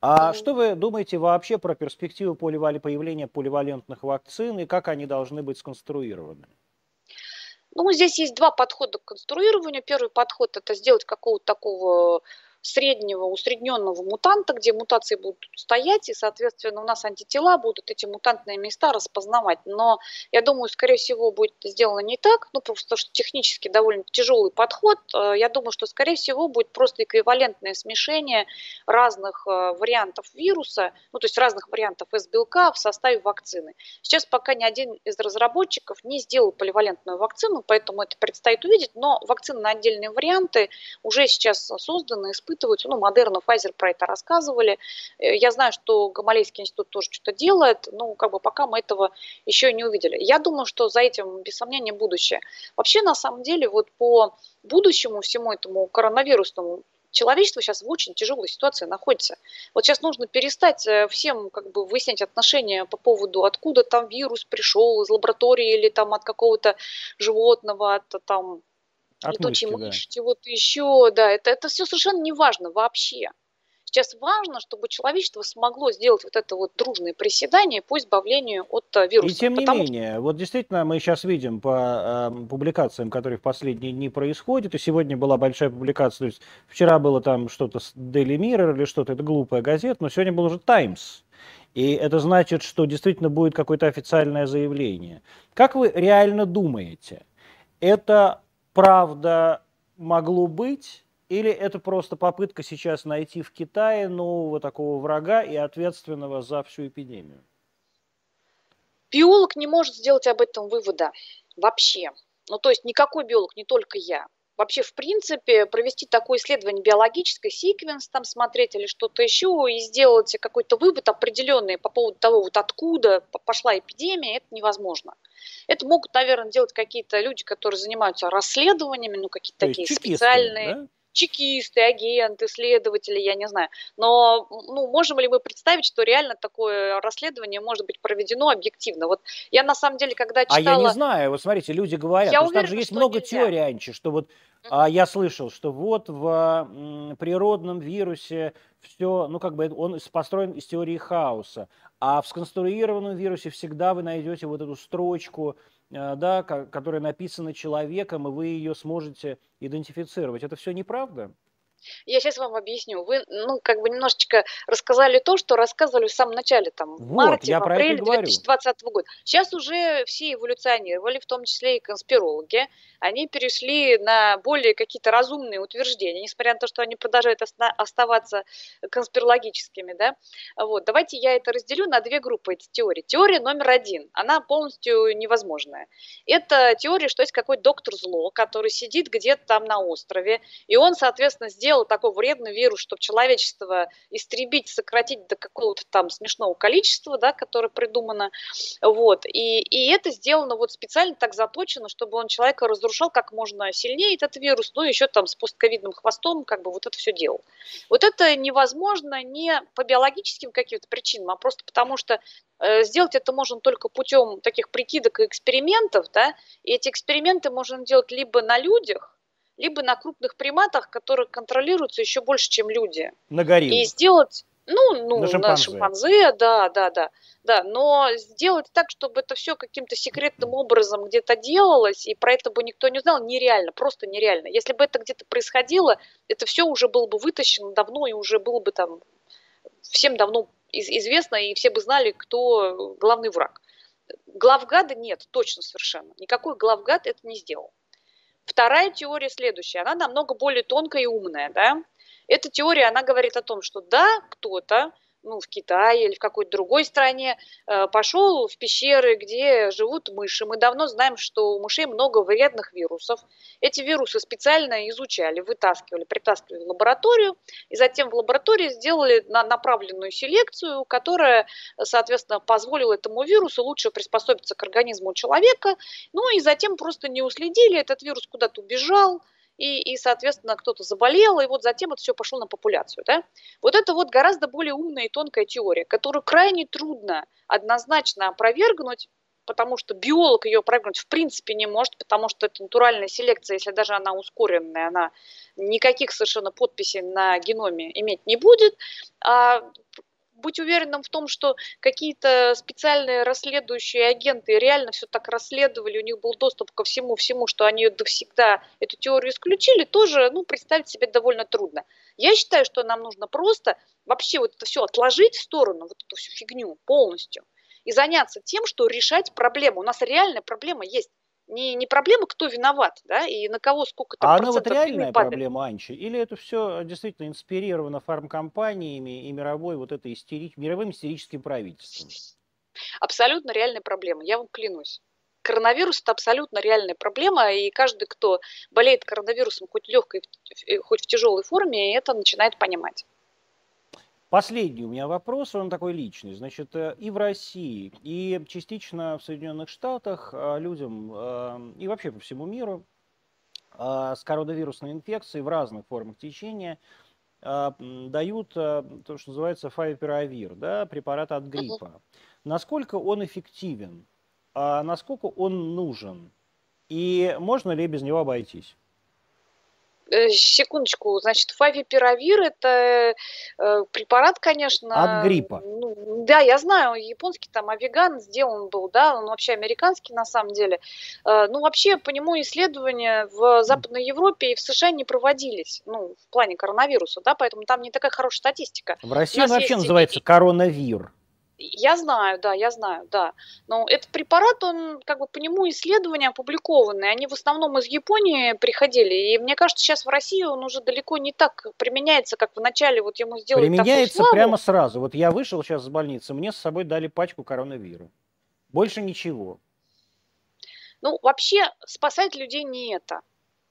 А mm. что вы думаете вообще про перспективу поливали, появления поливалентных вакцин и как они должны быть сконструированы? Ну, здесь есть два подхода к конструированию. Первый подход – это сделать какого-то такого среднего, усредненного мутанта, где мутации будут стоять, и, соответственно, у нас антитела будут эти мутантные места распознавать. Но я думаю, скорее всего, будет сделано не так, ну, просто что технически довольно тяжелый подход. Э, я думаю, что, скорее всего, будет просто эквивалентное смешение разных э, вариантов вируса, ну, то есть разных вариантов S-белка в составе вакцины. Сейчас пока ни один из разработчиков не сделал поливалентную вакцину, поэтому это предстоит увидеть, но вакцины на отдельные варианты уже сейчас созданы, испытаны испытываются. Ну, Модерна, Pfizer про это рассказывали. Э, я знаю, что Гамалейский институт тоже что-то делает, но как бы пока мы этого еще не увидели. Я думаю, что за этим, без сомнения, будущее. Вообще, на самом деле, вот по будущему всему этому коронавирусному человечество сейчас в очень тяжелой ситуации находится. Вот сейчас нужно перестать э, всем как бы выяснять отношения по поводу, откуда там вирус пришел, из лаборатории или там от какого-то животного, от там летучей мыши, да. чего-то еще, да, это, это все совершенно не важно вообще. Сейчас важно, чтобы человечество смогло сделать вот это вот дружное приседание по избавлению от э, вируса. И тем не менее, что... вот действительно мы сейчас видим по э, публикациям, которые в последние дни происходят, и сегодня была большая публикация, то есть вчера было там что-то с Daily Mirror или что-то, это глупая газета, но сегодня был уже Times. И это значит, что действительно будет какое-то официальное заявление. Как вы реально думаете, это правда могло быть? Или это просто попытка сейчас найти в Китае нового такого врага и ответственного за всю эпидемию? Биолог не может сделать об этом вывода вообще. Ну, то есть никакой биолог, не только я. Вообще, в принципе, провести такое исследование биологическое, секвенс там смотреть или что-то еще, и сделать какой-то вывод определенный по поводу того, вот откуда пошла эпидемия, это невозможно. Это могут, наверное, делать какие-то люди, которые занимаются расследованиями, ну, какие-то такие чекисты, специальные. Да? Чекисты, агенты, следователи, я не знаю. Но ну, можем ли мы представить, что реально такое расследование может быть проведено объективно? Вот я на самом деле, когда читала... А я не знаю, вот смотрите, люди говорят, я уверена, там же есть много нельзя. теорий, Анчи, что вот а, я слышал, что вот в природном вирусе все, ну как бы он построен из теории хаоса, а в сконструированном вирусе всегда вы найдете вот эту строчку, да, которая написана человеком, и вы ее сможете идентифицировать. Это все неправда? Я сейчас вам объясню. Вы, ну, как бы немножечко рассказали то, что рассказывали в самом начале, там, в Вот, марте, я в апреле говорю. 2020 года. Сейчас уже все эволюционировали, в том числе и конспирологи. Они перешли на более какие-то разумные утверждения, несмотря на то, что они продолжают оста- оставаться конспирологическими, да. Вот, давайте я это разделю на две группы, эти теории. Теория номер один, она полностью невозможная. Это теория, что есть какой-то доктор зло, который сидит где-то там на острове, и он, соответственно, сделал такой вредный вирус, чтобы человечество истребить, сократить до какого-то там смешного количества, да, которое придумано. Вот. И, и это сделано вот специально так заточено, чтобы он человека разрушал как можно сильнее, этот вирус, ну, еще там с постковидным хвостом, как бы вот это все делал. Вот это невозможно не по биологическим каким-то причинам, а просто потому что э, сделать это можно только путем таких прикидок и экспериментов, да, и эти эксперименты можно делать либо на людях, либо на крупных приматах, которые контролируются еще больше, чем люди. На гориллу. И сделать, ну, ну, На на шимпанзе. шимпанзе, да, да, да, да, но сделать так, чтобы это все каким-то секретным образом где-то делалось, и про это бы никто не знал, нереально, просто нереально. Если бы это где-то происходило, это все уже было бы вытащено давно, и уже было бы там всем давно из- известно, и все бы знали, кто главный враг. Главгада нет, точно совершенно. Никакой главгад это не сделал. Вторая теория следующая, она намного более тонкая и умная, да. Эта теория, она говорит о том, что да, кто-то, ну, в Китае или в какой-то другой стране э, пошел в пещеры, где живут мыши. Мы давно знаем, что у мышей много вредных вирусов. Эти вирусы специально изучали, вытаскивали, притаскивали в лабораторию, и затем в лаборатории сделали на направленную селекцию, которая, соответственно, позволила этому вирусу лучше приспособиться к организму человека, ну и затем просто не уследили, этот вирус куда-то убежал, и, и, соответственно, кто-то заболел, и вот затем это все пошло на популяцию. Да? Вот это вот гораздо более умная и тонкая теория, которую крайне трудно однозначно опровергнуть, потому что биолог ее опровергнуть в принципе не может, потому что это натуральная селекция, если даже она ускоренная, она никаких совершенно подписей на геноме иметь не будет. А быть уверенным в том, что какие-то специальные расследующие агенты реально все так расследовали, у них был доступ ко всему-всему, что они навсегда эту теорию исключили, тоже ну, представить себе довольно трудно. Я считаю, что нам нужно просто вообще вот это все отложить в сторону, вот эту всю фигню полностью, и заняться тем, что решать проблему. У нас реальная проблема есть. Не, не проблема, кто виноват, да, и на кого сколько там А она вот реальная проблема, Анчи? Или это все действительно инспирировано фармкомпаниями и мировой вот этой истери... мировым истерическим правительством? абсолютно реальная проблема, я вам клянусь. Коронавирус – это абсолютно реальная проблема, и каждый, кто болеет коронавирусом хоть легкой, хоть в тяжелой форме, это начинает понимать. Последний у меня вопрос, он такой личный. Значит, э, и в России, и частично в Соединенных Штатах э, людям э, и вообще по всему миру э, с коронавирусной инфекцией в разных формах течения м, дают э, то, что называется фавипиравир, да, препарат от гриппа. Насколько он эффективен? А насколько он нужен? И можно ли без него обойтись? Э, Секундочку, значит, фавипиравир – это э, препарат, конечно… От гриппа. ну, да, я знаю, японский там авиган сделан был, да, он вообще американский на самом деле. Э, Ну, вообще по нему исследования в Западной Европе и в США не проводились, ну, в плане коронавируса, да, поэтому там не такая хорошая статистика. В России он вообще есть называется коронавир. Я знаю, да, я знаю, да. Но этот препарат, он как бы по нему исследования опубликованы, они в основном из Японии приходили. И мне кажется, сейчас в России он уже далеко не так применяется, как в начале вот ему сделали Применяется такую славу. прямо сразу. Вот я вышел сейчас из больницы, мне с собой дали пачку коронавира. Больше ничего. Ну, вообще, спасать людей не это.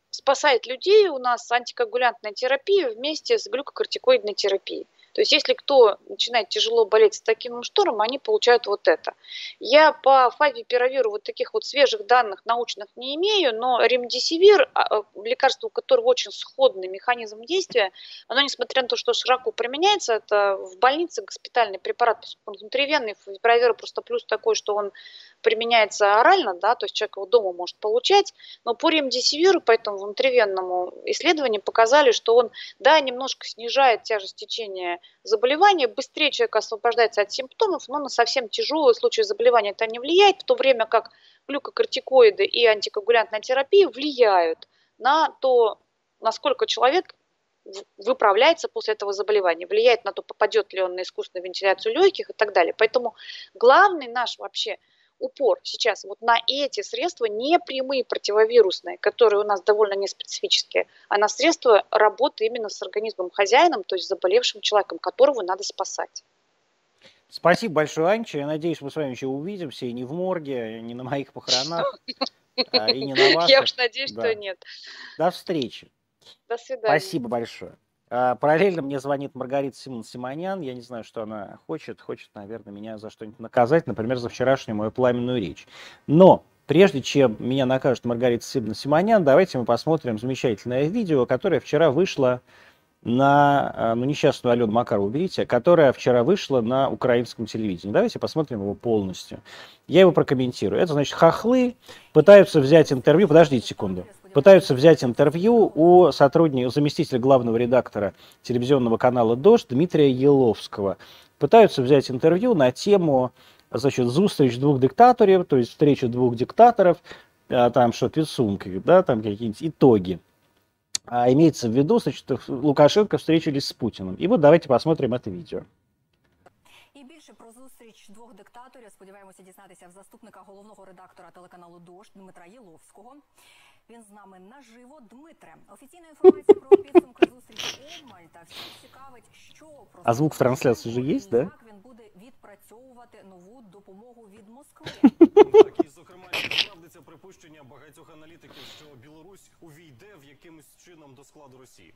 Спасает людей у нас антикоагулянтная терапия вместе с глюкокортикоидной терапией. То есть, если кто начинает тяжело болеть с таким штурмом, они получают вот это. Я по фавипиравиру вот таких вот свежих данных научных не имею, но ремдисивир, а, а, лекарство, у которого очень сходный механизм действия, оно, несмотря на то, что широко применяется, это в больнице госпитальный препарат, он внутривенный, фавипиравир просто плюс такой, что он применяется орально, да, то есть человек его дома может получать, но по ремдисивиру, по этому внутривенному исследованию показали, что он, да, немножко снижает тяжесть течения заболевания, быстрее человек освобождается от симптомов, но на совсем тяжелые случаи заболевания это не влияет, в то время как глюкокортикоиды и антикоагулянтная терапия влияют на то, насколько человек выправляется после этого заболевания, влияет на то, попадет ли он на искусственную вентиляцию легких и так далее. Поэтому главный наш вообще упор сейчас вот на эти средства, не прямые противовирусные, которые у нас довольно неспецифические, а на средства работы именно с организмом хозяином, то есть заболевшим человеком, которого надо спасать. Спасибо большое, Анча. Я надеюсь, мы с вами еще увидимся и не в морге, и не на моих похоронах, а, и не на ваших. Я уж надеюсь, что нет. До встречи. До свидания. Спасибо большое. А, параллельно мне звонит Маргарита Симон Симонян. Я не знаю, что она хочет. Хочет, наверное, меня за что-нибудь наказать, например, за вчерашнюю мою пламенную речь. Но прежде чем меня накажет Маргарита Симон Симонян, давайте мы посмотрим замечательное видео, которое вчера вышло на, а, ну, несчастную Алену Макарову уберите, которая вчера вышла на украинском телевидении. Давайте посмотрим его полностью. Я его прокомментирую. Это значит, хохлы пытаются взять интервью, подождите секунду, пытаются взять интервью у сотрудника, заместителя главного редактора телевизионного канала «Дождь» Дмитрия Еловского. Пытаются взять интервью на тему значит, зустріч двух диктаторів, то есть встреча двух диктаторов, а, там что підсумки, да, там какие-нибудь итоги. А имеется в виду, значит, Лукашенко встретились с Путиным. И вот давайте посмотрим это видео. І більше про зустріч двох диктаторів сподіваємося дізнатися в заступника головного редактора телеканалу Дождь Дмитра Єловського. Він з нами наживо. Дмитре, офіційна інформація про підсумки зустрічі обмаль та всіх цікавить, що про а звук в трансляції же є, да? Як він буде відпрацьовувати нову допомогу від Москви? Так, і зокрема справдиться припущення багатьох аналітиків, що Білорусь увійде в якимось чином до складу Росії.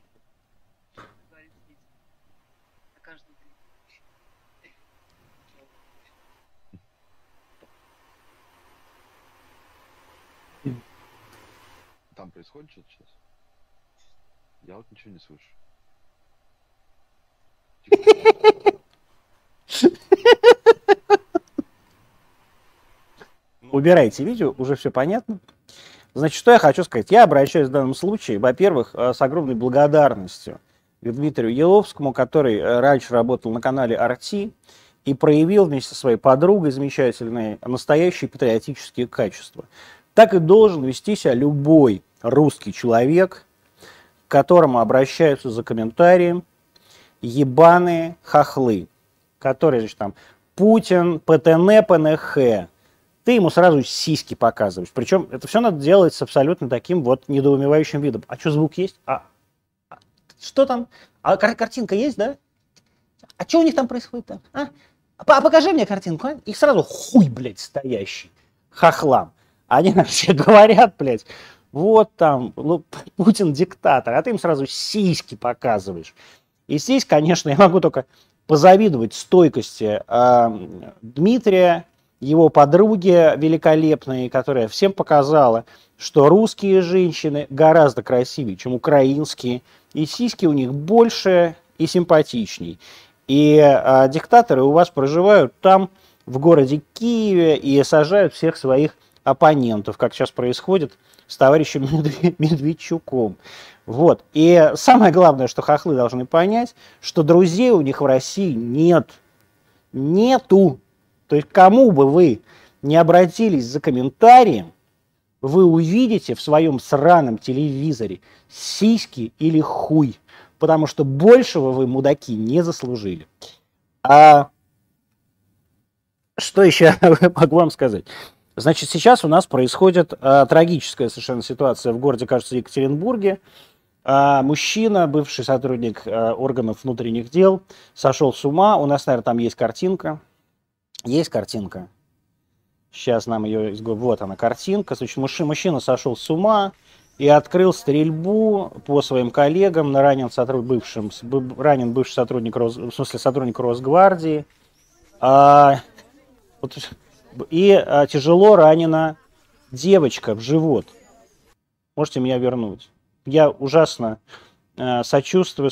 Там происходит что-то сейчас? Я вот ничего не слышу. Убирайте видео, уже все понятно. Значит, что я хочу сказать? Я обращаюсь в данном случае, во-первых, э, с огромной благодарностью к Дмитрию Еловскому, который э, раньше работал на канале RT и проявил вместе со своей подругой замечательной настоящие патриотические качества. Так и должен вести себя любой русский человек, к которому обращаются за комментарием ебаные хохлы, которые, значит, там, Путин, ПТН, ПНХ, ты ему сразу сиськи показываешь. Причем это все надо делать с абсолютно таким вот недоумевающим видом. А что, звук есть? А, а что там? А кар- картинка есть, да? А что у них там происходит там? А? а покажи мне картинку, а? Их сразу хуй, блядь, стоящий. Хохлам. Они нам все [LAUGHS] говорят, блядь, вот там, ну, Путин диктатор, а ты им сразу сиськи показываешь. И здесь, конечно, я могу только позавидовать стойкости э, Дмитрия, его подруги великолепной, которая всем показала, что русские женщины гораздо красивее, чем украинские, и сиськи у них больше и симпатичней. И э, диктаторы у вас проживают там, в городе Киеве, и сажают всех своих оппонентов, как сейчас происходит с товарищем [LAUGHS] Медведчуком. Вот. И самое главное, что хохлы должны понять, что друзей у них в России нет. Нету. То есть кому бы вы не обратились за комментарием, вы увидите в своем сраном телевизоре сиськи или хуй, потому что большего вы, мудаки, не заслужили. А что еще [LAUGHS] могу вам сказать? Значит, сейчас у нас происходит э, трагическая совершенно ситуация в городе, кажется, Екатеринбурге. Э, мужчина, бывший сотрудник э, органов внутренних дел, сошел с ума. У нас, наверное, там есть картинка. Есть картинка. Сейчас нам ее... Вот она, картинка. Значит, мужчина сошел с ума и открыл стрельбу по своим коллегам. Ранен, сотруд... бывшим, ранен бывший сотрудник, Рос... в смысле, сотрудник Росгвардии. А... Вот и а, тяжело ранена девочка в живот. Можете меня вернуть. Я ужасно э, сочувствую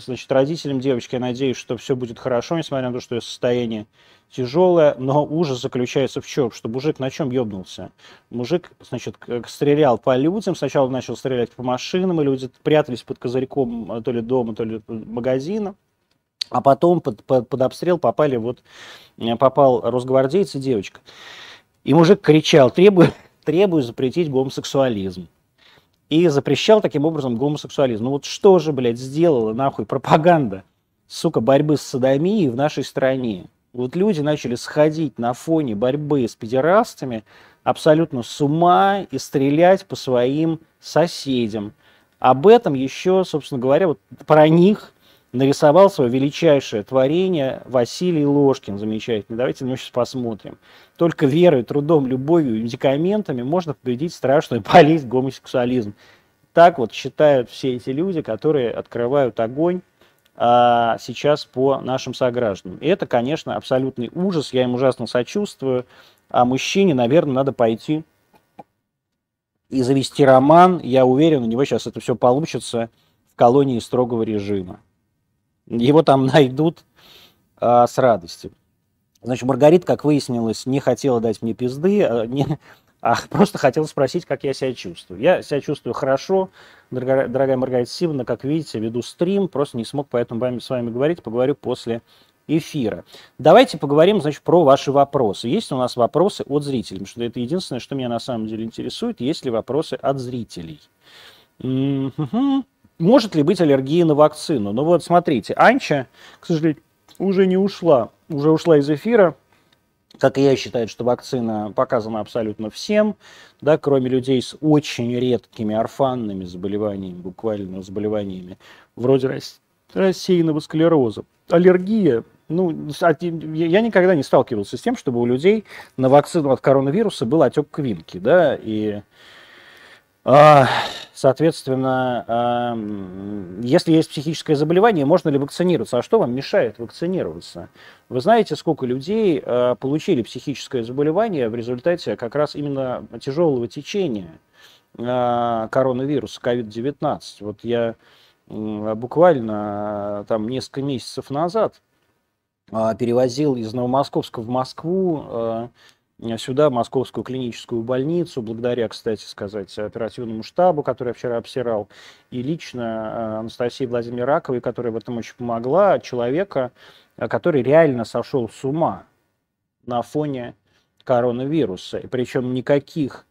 значит, родителям девочки. Я надеюсь, что все будет хорошо, несмотря на то, что ее состояние тяжелое. Но ужас заключается в чем? Что мужик на чем ебнулся? Мужик, значит, стрелял по людям. Сначала начал стрелять по машинам, и люди прятались под козырьком э, то ли дома, то ли магазина. А потом под, под, под обстрел попали вот, э, попал росгвардейц и девочка. И мужик кричал, требую, [LAUGHS] требую запретить гомосексуализм. и запрещал таким образом гомосексуализм. Ну вот что же, блядь, сделала нахуй пропаганда, сука, борьбы с садомией в нашей стране? Вот люди начали сходить на фоне борьбы с педерастами абсолютно с ума и стрелять по своим соседям. Об этом еще, собственно говоря, вот про них нарисовал свое величайшее творение Василий Ложкин, замечательный. Давайте мы сейчас посмотрим. Только верой, трудом, любовью и медикаментами можно победить страшную [LAUGHS] болезнь гомосексуализм. Так вот считают все эти люди, которые открывают огонь а, сейчас по нашим согражданам. И это, конечно, абсолютный ужас, я им ужасно сочувствую. А мужчине, наверное, надо пойти и завести роман. Я уверен, у него сейчас это все получится в колонии строгого режима. Его там [LAUGHS] найдут а, с радостью. Значит, Маргарита, как выяснилось, не хотела дать мне пизды, а, не, а просто хотела спросить, как я себя чувствую. Я себя чувствую хорошо, дорогая, дорогая Маргарита Сивовна, как видите, веду стрим, просто не смог поэтому с вами говорить, поговорю после эфира. Давайте поговорим, значит, про ваши вопросы. Есть у нас вопросы от зрителей, потому что это единственное, что меня на самом деле интересует, есть ли вопросы от зрителей. Может ли быть аллергия на вакцину? Ну вот, смотрите, Анча, к сожалению, уже не ушла, уже ушла из эфира, как и я считаю, что вакцина показана абсолютно всем, да, кроме людей с очень редкими орфанными заболеваниями, буквально заболеваниями, вроде рассеянного склероза. Аллергия ну, я никогда не сталкивался с тем, чтобы у людей на вакцину от коронавируса был отек квинки, да, и, соответственно, а, если есть психическое заболевание, можно ли вакцинироваться? А что вам мешает вакцинироваться? Вы знаете, сколько людей а, получили психическое заболевание в результате как раз именно тяжелого течения коронавируса, COVID-19? Вот я буквально там несколько месяцев назад а, перевозил из Новомосковска в Москву, а, сюда, в Московскую клиническую больницу, благодаря, кстати сказать, оперативному штабу, который я вчера обсирал, и лично а, Анастасии Владимировне Раковой, которая в этом очень помогла, человека, который реально сошел с ума на фоне коронавируса. И причем никаких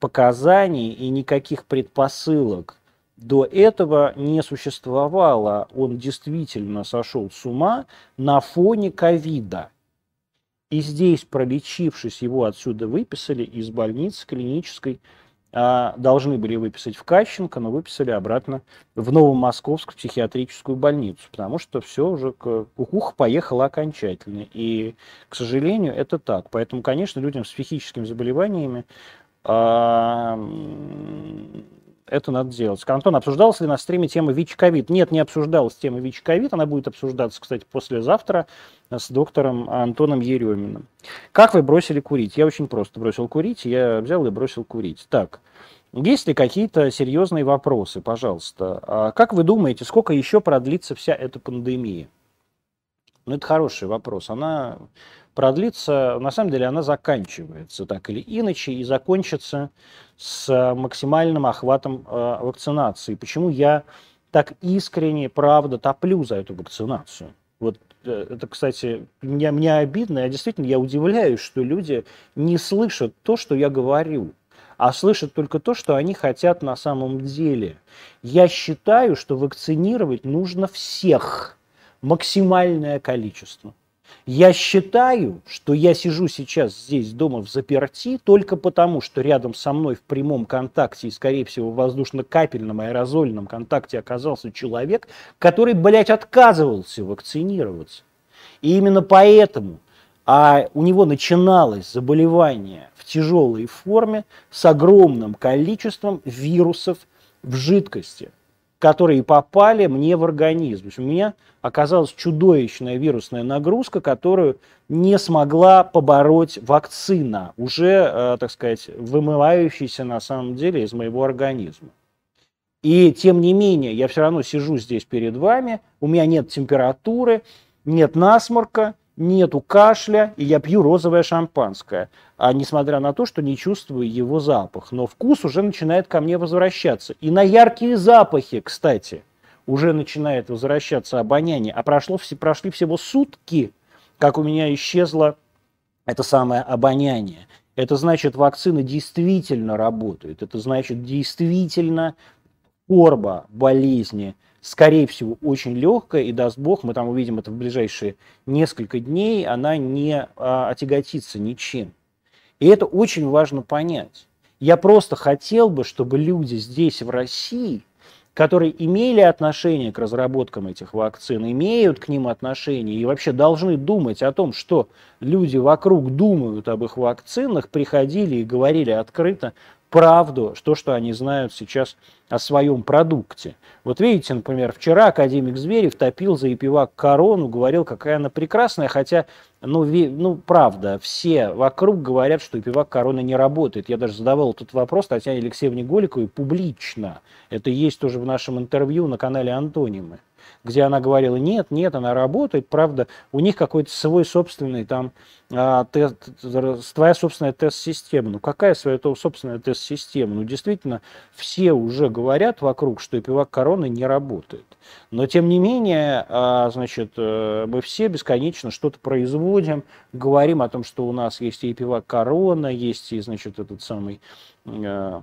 показаний и никаких предпосылок до этого не существовало. Он действительно сошел с ума на фоне ковида. И здесь, пролечившись, его отсюда выписали из больницы клинической, а, должны были выписать в Кащенко, но выписали обратно в Новомосковскую психиатрическую больницу, потому что все уже кукуха поехала окончательно. И, к сожалению, это так. Поэтому, конечно, людям с психическими заболеваниями а, это надо делать. Антон, обсуждалась ли на стриме тема ВИЧ-ковид? Нет, не обсуждалась тема ВИЧ-ковид. Она будет обсуждаться, кстати, послезавтра с доктором Антоном Ереминым. Как вы бросили курить? Я очень просто бросил курить. Я взял и бросил курить. Так, есть ли какие-то серьезные вопросы, пожалуйста? А как вы думаете, сколько еще продлится вся эта пандемия? Ну, это хороший вопрос. Она продлится, на самом деле она заканчивается так или иначе и закончится с максимальным охватом э, вакцинации. Почему я так искренне, правда, топлю за эту вакцинацию? Вот э, это, кстати, мне, мне обидно, я действительно я удивляюсь, что люди не слышат то, что я говорю, а слышат только то, что они хотят на самом деле. Я считаю, что вакцинировать нужно всех, максимальное количество. Я считаю, что я сижу сейчас здесь дома в заперти только потому, что рядом со мной в прямом контакте и, скорее всего, в воздушно-капельном аэрозольном контакте оказался человек, который, блядь, отказывался вакцинироваться. И именно поэтому а у него начиналось заболевание в тяжелой форме с огромным количеством вирусов в жидкости – которые попали мне в организм. То есть у меня оказалась чудовищная вирусная нагрузка, которую не смогла побороть вакцина, уже, э, так сказать, вымывающаяся на самом деле из моего организма. И тем не менее, я все равно сижу здесь перед вами, у меня нет температуры, нет насморка, нету кашля, и я пью розовое шампанское, а несмотря на то, что не чувствую его запах. Но вкус уже начинает ко мне возвращаться. И на яркие запахи, кстати, уже начинает возвращаться обоняние. А прошло, прошли всего сутки, как у меня исчезло это самое обоняние. Это значит, вакцины действительно работают. Это значит, действительно форма болезни, скорее всего, очень легкая, и даст бог, мы там увидим это в ближайшие несколько дней, она не а, отяготится ничем. И это очень важно понять. Я просто хотел бы, чтобы люди здесь, в России, которые имели отношение к разработкам этих вакцин, имеют к ним отношение и вообще должны думать о том, что люди вокруг думают об их вакцинах, приходили и говорили открыто правду, то, что они знают сейчас о своем продукте. Вот видите, например, вчера академик Зверев топил за Епивак корону, говорил, какая она прекрасная, хотя, ну, ви, ну, правда, все вокруг говорят, что Епивак корона не работает. Я даже задавал этот вопрос Татьяне Алексеевне Голиковой публично. Это есть тоже в нашем интервью на канале Антонимы где она говорила, нет, нет, она работает, правда, у них какой-то свой собственный там а, тест, твоя собственная тест-система. Ну какая своя собственная тест-система? Ну действительно, все уже говорят вокруг, что эпивак короны не работает. Но тем не менее, а, значит, э, мы все бесконечно что-то производим, говорим о том, что у нас есть и эпивак корона, есть и, значит, этот самый э,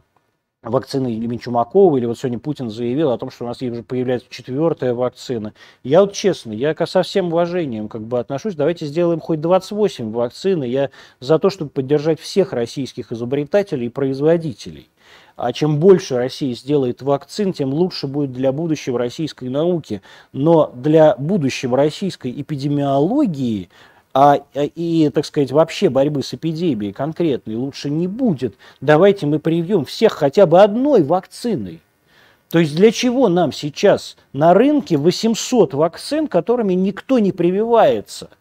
вакцины имени Чумакова, или вот сегодня Путин заявил о том, что у нас уже появляется четвертая вакцина. Я вот честно, я со всем уважением как бы отношусь, давайте сделаем хоть 28 вакцин, я за то, чтобы поддержать всех российских изобретателей и производителей. А чем больше Россия сделает вакцин, тем лучше будет для будущего российской науки. Но для будущего российской эпидемиологии а, а, и, так сказать, вообще борьбы с эпидемией конкретной лучше не будет. Давайте мы привьем всех хотя бы одной вакциной. То есть для чего нам сейчас на рынке 800 вакцин, которыми никто не прививается?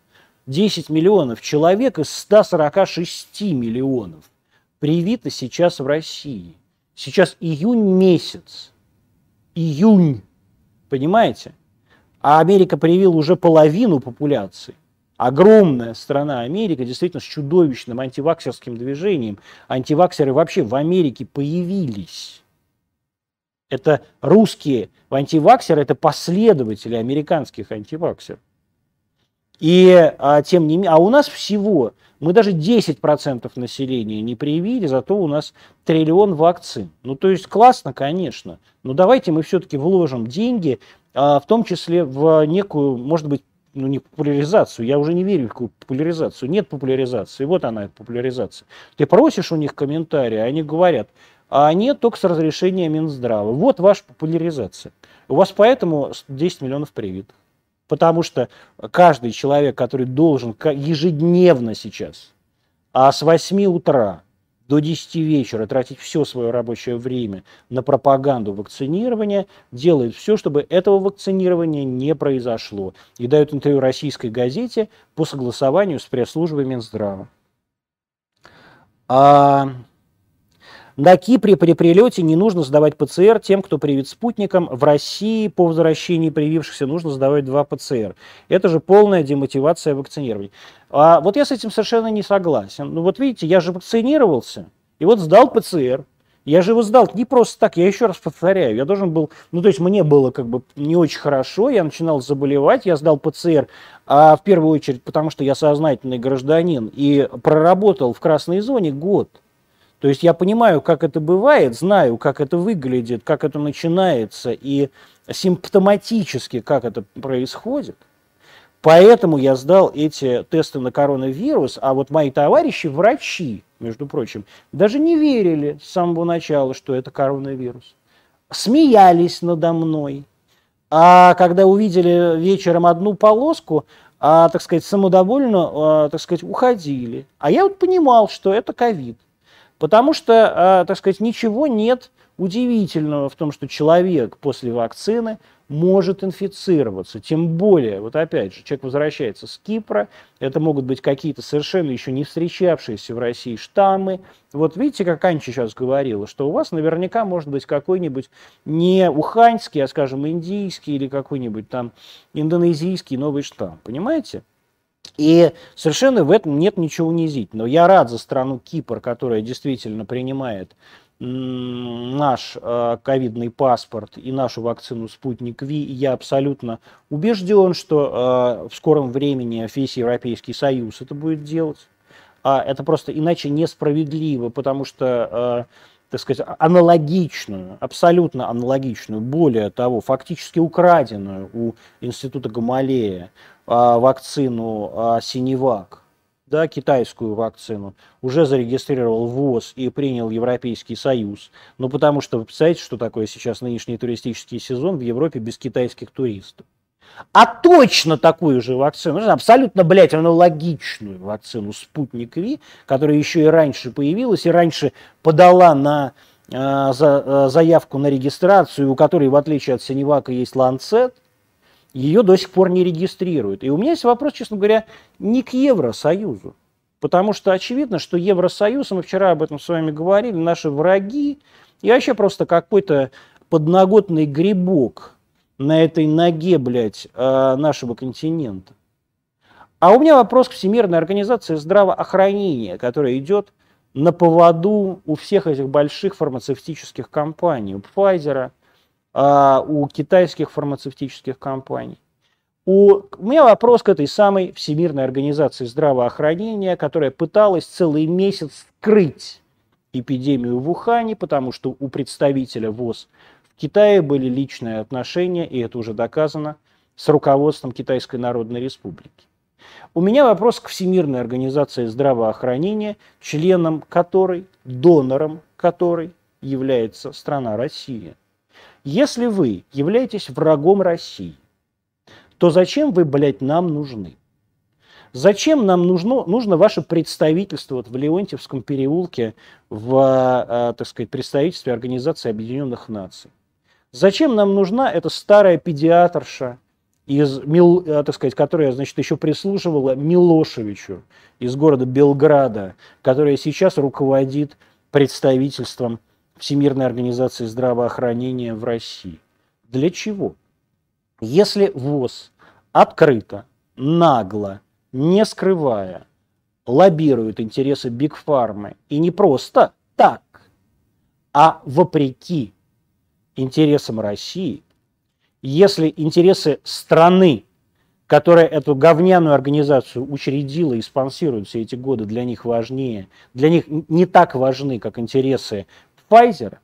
10 миллионов человек из 146 миллионов привито сейчас в России. Сейчас июнь месяц. Июнь. Понимаете? А Америка привила уже половину популяции огромная страна Америка, действительно с чудовищным антиваксерским движением. Антиваксеры вообще в Америке появились. Это русские антиваксеры, это последователи американских антиваксеров. И а, тем не менее, а у нас всего, мы даже 10% населения не привили, зато у нас триллион вакцин. Ну, то есть классно, конечно, но давайте мы все-таки вложим деньги, а, в том числе в некую, может быть, ну, не популяризацию. Я уже не верю в какую популяризацию. Нет популяризации. Вот она, популяризация. Ты просишь у них комментарии, они говорят, а нет, только с разрешения Минздрава. Вот ваша популяризация. У вас поэтому 10 миллионов привитых. Потому что каждый человек, который должен ежедневно сейчас, а с 8 утра до 10 вечера тратить все свое рабочее время на пропаганду вакцинирования, делает все, чтобы этого вакцинирования не произошло. И дает интервью российской газете по согласованию с пресс-службой Минздрава. А на Кипре при прилете не нужно сдавать ПЦР тем, кто привит спутником. В России по возвращении привившихся нужно сдавать два ПЦР. Это же полная демотивация вакцинирования. А вот я с этим совершенно не согласен. Ну вот видите, я же вакцинировался, и вот сдал ПЦР. Я же его сдал не просто так, я еще раз повторяю, я должен был, ну то есть мне было как бы не очень хорошо, я начинал заболевать, я сдал ПЦР, а в первую очередь потому что я сознательный гражданин и проработал в красной зоне год. То есть я понимаю, как это бывает, знаю, как это выглядит, как это начинается и симптоматически, как это происходит. Поэтому я сдал эти тесты на коронавирус, а вот мои товарищи, врачи, между прочим, даже не верили с самого начала, что это коронавирус. Смеялись надо мной. А когда увидели вечером одну полоску, а, так сказать, самодовольно, а, так сказать, уходили. А я вот понимал, что это ковид. Потому что, а, так сказать, ничего нет удивительного в том, что человек после вакцины может инфицироваться. Тем более, вот опять же, человек возвращается с Кипра, это могут быть какие-то совершенно еще не встречавшиеся в России штаммы. Вот видите, как Анча сейчас говорила, что у вас наверняка может быть какой-нибудь не уханьский, а, скажем, индийский или какой-нибудь там индонезийский новый штамм. Понимаете? И совершенно в этом нет ничего унизительного. Я рад за страну Кипр, которая действительно принимает наш э, ковидный паспорт и нашу вакцину «Спутник Ви». Я абсолютно убежден, что э, в скором времени весь Европейский Союз это будет делать. а это просто иначе несправедливо, потому что так сказать, аналогичную, абсолютно аналогичную, более того, фактически украденную у Института Гамалея а, вакцину а, Синевак, да, китайскую вакцину, уже зарегистрировал ВОЗ и принял Европейский Союз. Ну, потому что вы представляете, что такое сейчас нынешний туристический сезон в Европе без китайских туристов. А точно такую же вакцину, ну, абсолютно, блядь, аналогичную вакцину «Спутник Ви», которая еще и раньше появилась, и раньше подала на э, за, э, заявку на регистрацию, у которой, в отличие от Синевака, есть «Ланцет», ее до сих пор не регистрируют. И у меня есть вопрос, честно говоря, не к Евросоюзу. Потому что очевидно, что Евросоюз, мы вчера об этом с вами говорили, наши враги, и вообще просто какой-то подноготный грибок на этой ноге, блядь, э, нашего континента. А у меня вопрос к Всемирной организации здравоохранения, которая идет на поводу у всех этих больших фармацевтических компаний, у Pfizer, у китайских фармацевтических компаний. У, у меня вопрос к этой самой Всемирной организации здравоохранения, которая пыталась целый месяц скрыть эпидемию в Ухане, потому что у представителя ВОЗ в Китае были личные отношения, и это уже доказано, с руководством Китайской Народной Республики. У меня вопрос к Всемирной организации здравоохранения, членом которой, донором которой является страна Россия. Если вы являетесь врагом России, то зачем вы, блядь, нам нужны? Зачем нам нужно, нужно ваше представительство вот в Леонтьевском переулке в, э, так сказать, представительстве Организации Объединенных Наций? Зачем нам нужна эта старая педиатрша, из, э, так сказать, которая, значит, еще прислуживала Милошевичу из города Белграда, которая сейчас руководит представительством Всемирной организации здравоохранения в России. Для чего? Если ВОЗ открыто, нагло, не скрывая, лоббирует интересы Бигфармы, и не просто так, а вопреки интересам России, если интересы страны, которая эту говняную организацию учредила и спонсирует все эти годы, для них важнее, для них не так важны, как интересы Pfizer,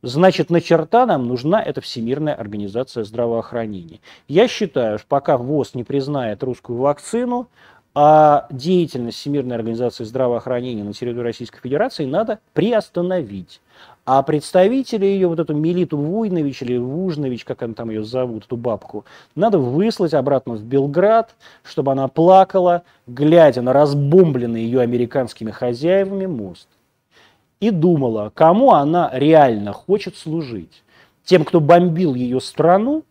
значит, на черта нам нужна эта Всемирная организация здравоохранения. Я считаю, что пока ВОЗ не признает русскую вакцину, а деятельность Всемирной организации здравоохранения на территории Российской Федерации надо приостановить. А представители ее, вот эту Мелиту Вуйнович или Вужнович, как она там ее зовут, эту бабку, надо выслать обратно в Белград, чтобы она плакала, глядя на разбомбленный ее американскими хозяевами мост и думала, кому она реально хочет служить. Тем, кто бомбил ее страну,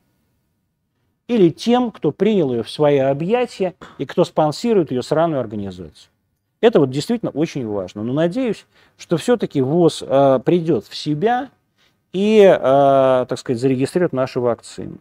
или тем, кто принял ее в свои объятия и кто спонсирует ее сраную организацию. Это вот действительно очень важно. Но надеюсь, что все-таки ВОЗ э, придет в себя и, э, так сказать, зарегистрирует наши вакцины.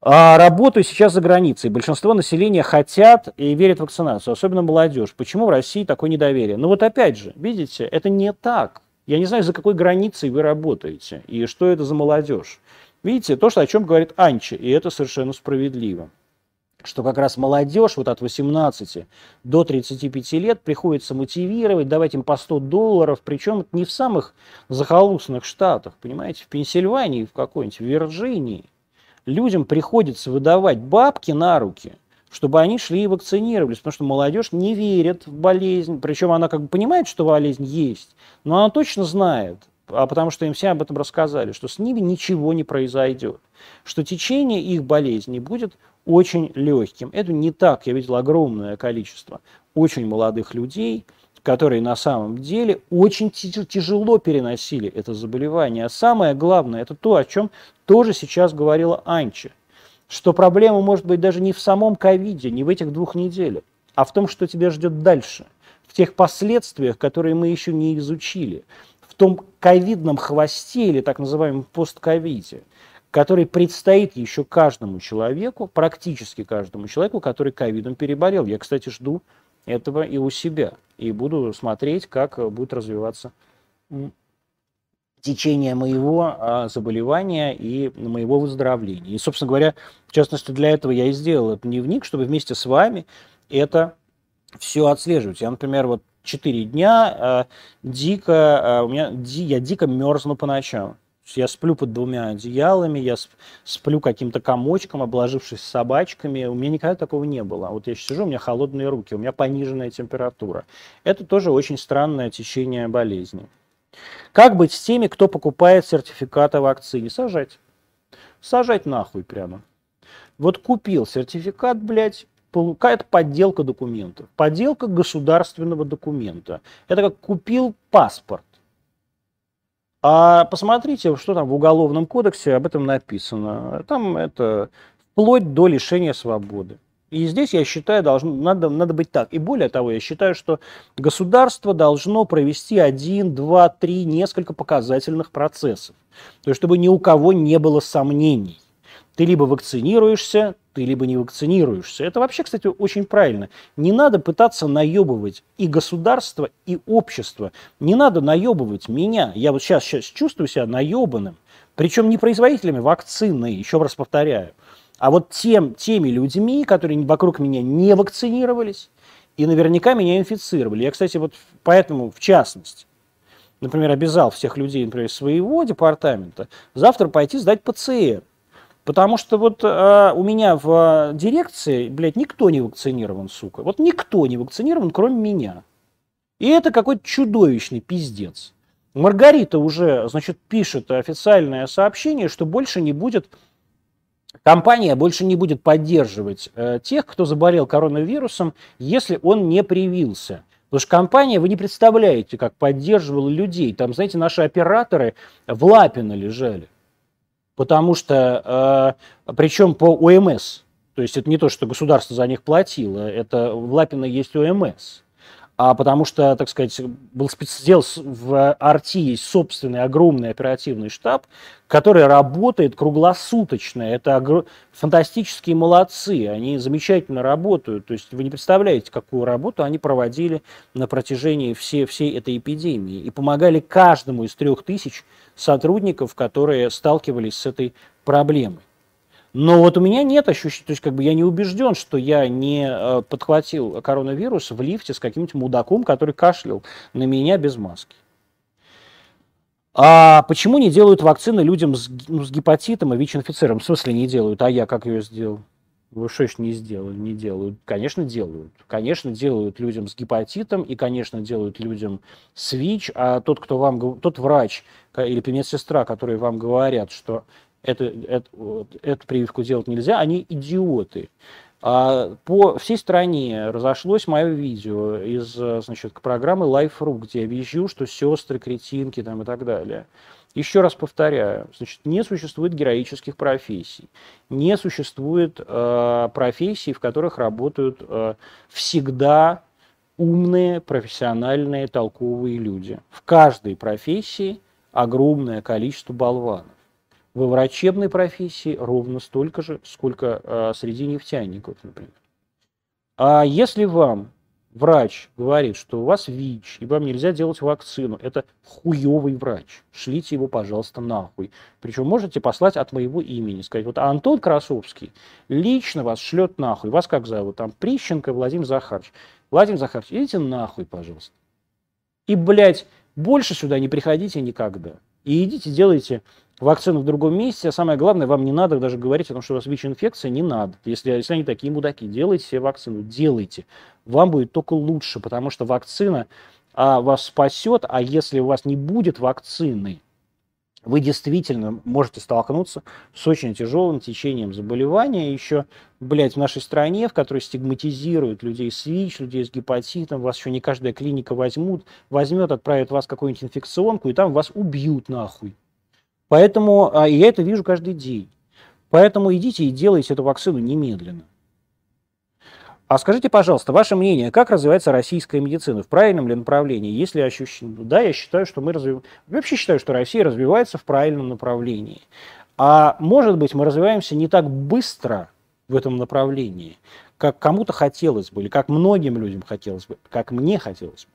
А работаю сейчас за границей. Большинство населения хотят и верят в вакцинацию, особенно молодежь. Почему в России такое недоверие? Ну вот опять же, видите, это не так. Я не знаю, за какой границей вы работаете и что это за молодежь. Видите, то, что, о чем говорит Анчи, и это совершенно справедливо. Что как раз молодежь вот от 18 до 35 лет приходится мотивировать, давать им по 100 долларов, причем не в самых захолустных штатах, понимаете, в Пенсильвании, в какой-нибудь, Вирджинии – людям приходится выдавать бабки на руки, чтобы они шли и вакцинировались, потому что молодежь не верит в болезнь, причем она как бы понимает, что болезнь есть, но она точно знает, а потому что им все об этом рассказали, что с ними ничего не произойдет, что течение их болезни будет очень легким. Это не так, я видел огромное количество очень молодых людей – которые на самом деле очень тяжело переносили это заболевание. А самое главное, это то, о чем тоже сейчас говорила Анча, что проблема может быть даже не в самом ковиде, не в этих двух неделях, а в том, что тебя ждет дальше, в тех последствиях, которые мы еще не изучили, в том ковидном хвосте или так называемом постковиде, который предстоит еще каждому человеку, практически каждому человеку, который ковидом переболел. Я, кстати, жду этого и у себя. И буду смотреть, как будет развиваться течение моего а, заболевания и моего выздоровления. И, собственно говоря, в частности, для этого я и сделал этот дневник, чтобы вместе с вами это все отслеживать. Я, например, вот 4 дня э, дико, э, у меня, ди, я дико мерзну по ночам. Я сплю под двумя одеялами, я сплю каким-то комочком, обложившись собачками. У меня никогда такого не было. Вот я сижу, у меня холодные руки, у меня пониженная температура. Это тоже очень странное течение болезни. Как быть с теми, кто покупает сертификаты вакцине? Сажать. Сажать нахуй прямо. Вот купил сертификат, блядь, какая-то подделка документов. Подделка государственного документа. Это как купил паспорт. А посмотрите, что там в Уголовном кодексе об этом написано. Там это вплоть до лишения свободы. И здесь, я считаю, должно, надо, надо быть так. И более того, я считаю, что государство должно провести один, два, три, несколько показательных процессов. То есть, чтобы ни у кого не было сомнений. Ты либо вакцинируешься, ты либо не вакцинируешься. Это вообще, кстати, очень правильно. Не надо пытаться наебывать и государство, и общество. Не надо наебывать меня. Я вот сейчас, сейчас чувствую себя наебанным. Причем не производителями вакцины, еще раз повторяю, а вот тем, теми людьми, которые вокруг меня не вакцинировались и наверняка меня инфицировали. Я, кстати, вот поэтому, в частности, например, обязал всех людей, например, своего департамента завтра пойти сдать ПЦР. Потому что вот э, у меня в дирекции, блядь, никто не вакцинирован, сука. Вот никто не вакцинирован, кроме меня. И это какой-то чудовищный пиздец. Маргарита уже, значит, пишет официальное сообщение, что больше не будет, компания больше не будет поддерживать э, тех, кто заболел коронавирусом, если он не привился. Потому что компания, вы не представляете, как поддерживала людей. Там, знаете, наши операторы в Лапино лежали. Потому что, э, причем по ОМС, то есть это не то, что государство за них платило, это в Лапино есть ОМС. А потому что, так сказать, был спецдел в Арти собственный огромный оперативный штаб, который работает круглосуточно. Это огр... фантастические молодцы, они замечательно работают. То есть вы не представляете, какую работу они проводили на протяжении всей, всей этой эпидемии и помогали каждому из трех тысяч сотрудников, которые сталкивались с этой проблемой. Но вот у меня нет ощущения, то есть как бы я не убежден, что я не э, подхватил коронавирус в лифте с каким-нибудь мудаком, который кашлял на меня без маски. А почему не делают вакцины людям с, ну, с гепатитом и ВИЧ-инфицированным? В смысле не делают? А я как ее сделал? Вы что ж не сделали, не делают? Конечно, делают. Конечно, делают людям с гепатитом и, конечно, делают людям с ВИЧ. А тот, кто вам, тот врач или медсестра, которые вам говорят, что это, это, эту прививку делать нельзя, они идиоты. А по всей стране разошлось мое видео из значит, программы Life.ru, где я вижу, что сестры, кретинки там, и так далее. Еще раз повторяю, значит, не существует героических профессий, не существует э, профессий, в которых работают э, всегда умные, профессиональные, толковые люди. В каждой профессии огромное количество болванов. Во врачебной профессии ровно столько же, сколько э, среди нефтяников, например. А если вам врач говорит, что у вас ВИЧ, и вам нельзя делать вакцину, это хуевый врач. Шлите его, пожалуйста, нахуй. Причем можете послать от моего имени. Сказать, вот Антон Красовский лично вас шлет нахуй. Вас как зовут? Там Прищенко Владимир Захарович. Владимир Захарович, идите нахуй, пожалуйста. И, блядь, больше сюда не приходите никогда. И идите, делайте вакцину в другом месте, а самое главное, вам не надо даже говорить о том, что у вас ВИЧ-инфекция, не надо. Если, если они такие мудаки, делайте себе вакцину, делайте. Вам будет только лучше, потому что вакцина а, вас спасет, а если у вас не будет вакцины, вы действительно можете столкнуться с очень тяжелым течением заболевания. Еще, блядь, в нашей стране, в которой стигматизируют людей с ВИЧ, людей с гепатитом, вас еще не каждая клиника возьмут, возьмет, отправит вас какую-нибудь инфекционку, и там вас убьют нахуй. Поэтому а, я это вижу каждый день. Поэтому идите и делайте эту вакцину немедленно. А скажите, пожалуйста, ваше мнение, как развивается российская медицина? В правильном ли направлении? Если ощущение... Да, я считаю, что мы развиваем... Вообще считаю, что Россия развивается в правильном направлении. А может быть, мы развиваемся не так быстро в этом направлении, как кому-то хотелось бы, или как многим людям хотелось бы, как мне хотелось бы.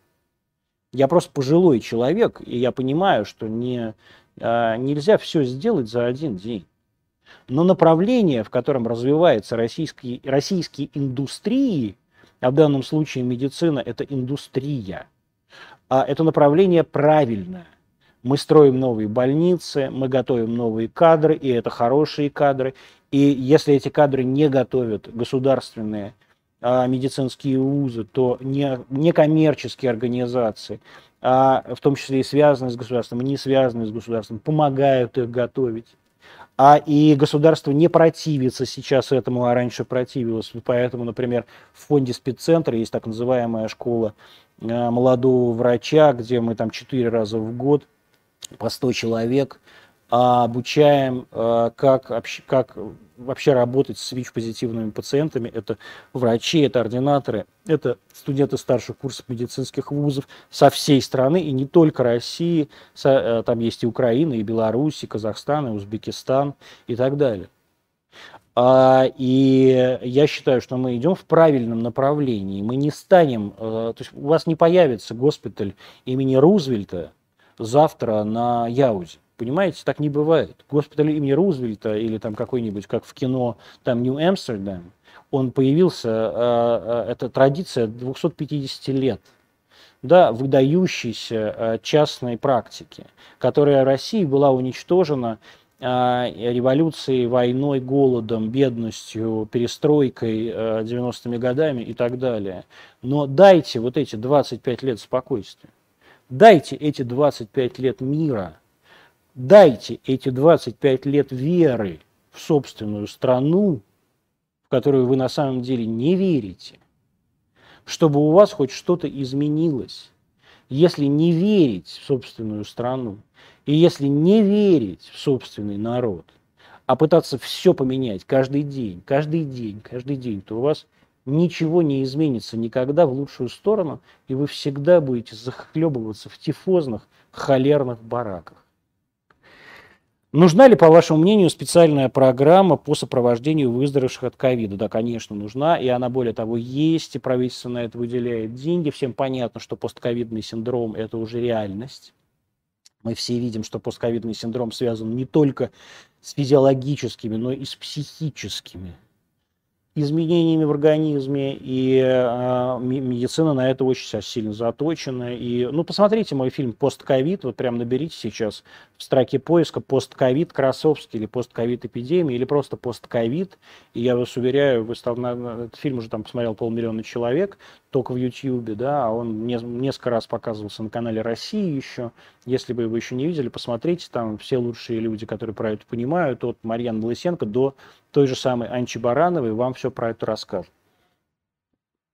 Я просто пожилой человек, и я понимаю, что не, а, нельзя все сделать за один день. Но направление, в котором развиваются российские, российские индустрии, а в данном случае медицина – это индустрия. А это направление правильное. Мы строим новые больницы, мы готовим новые кадры, и это хорошие кадры. И если эти кадры не готовят государственные а, медицинские вузы, то не, некоммерческие организации, а в том числе и связанные с государством, и не связанные с государством, помогают их готовить. А и государство не противится сейчас этому, а раньше противилось. Поэтому, например, в фонде спеццентра есть так называемая школа а, молодого врача, где мы там четыре раза в год по 100 человек а обучаем, а, как, как вообще работать с ВИЧ-позитивными пациентами. Это врачи, это ординаторы, это студенты старших курсов медицинских вузов со всей страны, и не только России. Э, там есть и Украина, и Беларусь, и Казахстан, и Узбекистан, и так далее. А, и я считаю, что мы идем в правильном направлении. Мы не станем, э, то есть у вас не появится госпиталь имени Рузвельта завтра на Яузе. Понимаете, так не бывает. Госпиталь имени Рузвельта или там какой-нибудь, как в кино, там Нью-Амстердам, он появился, э, э, это традиция 250 лет да, выдающейся э, частной практики, которая в России была уничтожена революцией, войной, голодом, бедностью, перестройкой 90-ми годами и так далее. Но дайте вот эти 25 лет спокойствия, дайте эти 25 лет мира – Дайте эти 25 лет веры в собственную страну, в которую вы на самом деле не верите, чтобы у вас хоть что-то изменилось. Если не верить в собственную страну, и если не верить в собственный народ, а пытаться все поменять каждый день, каждый день, каждый день, то у вас ничего не изменится никогда в лучшую сторону, и вы всегда будете захлебываться в тифозных, холерных бараках. Нужна ли, по вашему мнению, специальная программа по сопровождению выздоровевших от ковида? Да, конечно, нужна, и она, более того, есть, и правительство на это выделяет деньги. Всем понятно, что постковидный синдром – это уже реальность. Мы все видим, что постковидный синдром связан не только с физиологическими, но и с психическими изменениями в организме, и э, медицина на это очень сильно заточена. И, ну, посмотрите мой фильм «Постковид», вот прям наберите сейчас строке поиска «Постковид Красовский» или «Постковид эпидемия» или просто «Постковид», и я вас уверяю, вы стал, этот фильм уже там посмотрел полмиллиона человек, только в Ютьюбе, да, а он не, несколько раз показывался на канале России еще. Если вы еще не видели, посмотрите, там все лучшие люди, которые про это понимают, от Марьяны Лысенко до той же самой Анчи Барановой, вам все про это расскажут.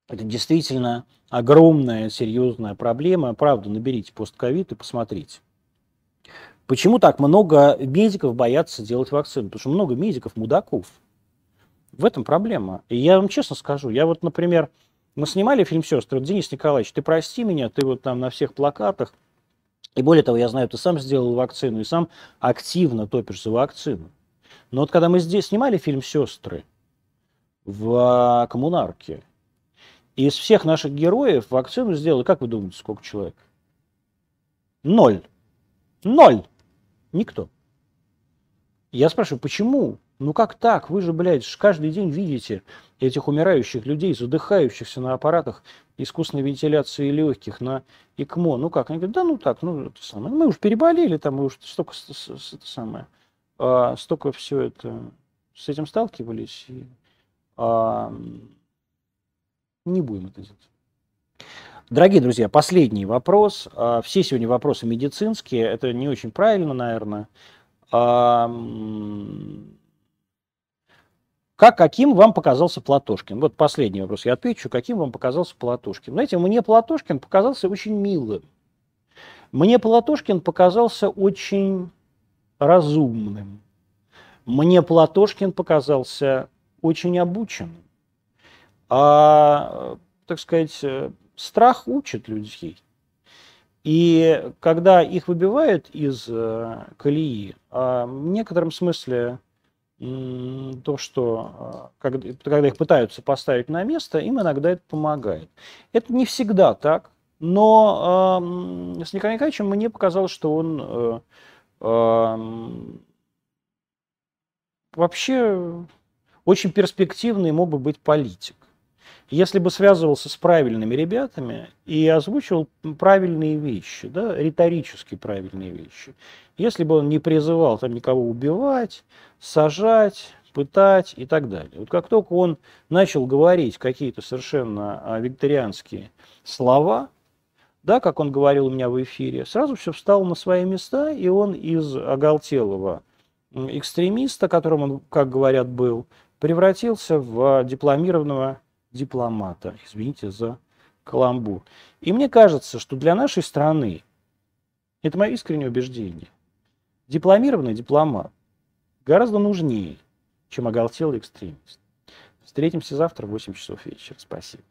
Это действительно огромная, серьезная проблема. Правда, наберите постковид и посмотрите. Почему так много медиков боятся делать вакцину? Потому что много медиков мудаков. В этом проблема. И я вам честно скажу, я вот, например, мы снимали фильм «Сестры». Денис Николаевич, ты прости меня, ты вот там на всех плакатах. И более того, я знаю, ты сам сделал вакцину и сам активно топишь за вакцину. Но вот когда мы здесь снимали фильм «Сестры» в а, коммунарке, из всех наших героев вакцину сделали, как вы думаете, сколько человек? Ноль. Ноль. Никто. Я спрашиваю, почему? Ну как так? Вы же, блядь, каждый день видите этих умирающих людей, задыхающихся на аппаратах искусственной вентиляции легких, на ИКМО. Ну как? Они говорят, да ну так, ну это самое. Мы уж переболели, там мы уж столько это самое, а, столько все это с этим сталкивались. И, а, не будем это делать. Дорогие друзья, последний вопрос. А, все сегодня вопросы медицинские. Это не очень правильно, наверное. Как, каким вам показался Платошкин? Вот последний вопрос я отвечу. Каким вам показался Платошкин? Знаете, мне Платошкин показался очень милым. Мне Платошкин показался очень разумным. Мне Платошкин показался очень обученным. А, так сказать, страх учит людей. И когда их выбивают из э, колеи, а в некотором смысле то, что а, когда, их пытаются поставить на место, им иногда это помогает. Это не всегда так, но э, с Николаем Николаевичем мне показалось, что он э, э, вообще очень перспективный мог бы быть политик. Если бы связывался с правильными ребятами и озвучивал правильные вещи, да, риторически правильные вещи. Если бы он не призывал там никого убивать, сажать, пытать и так далее. Вот как только он начал говорить какие-то совершенно а, викторианские слова, да, как он говорил у меня в эфире, сразу все встало на свои места, и он из оголтелого экстремиста, которым он, как говорят, был, превратился в дипломированного дипломата. Извините за каламбур. И мне кажется, что для нашей страны, это мое искреннее убеждение, дипломированный дипломат гораздо нужнее, чем оголтелый экстремист. Встретимся завтра в 8 часов вечера. Спасибо.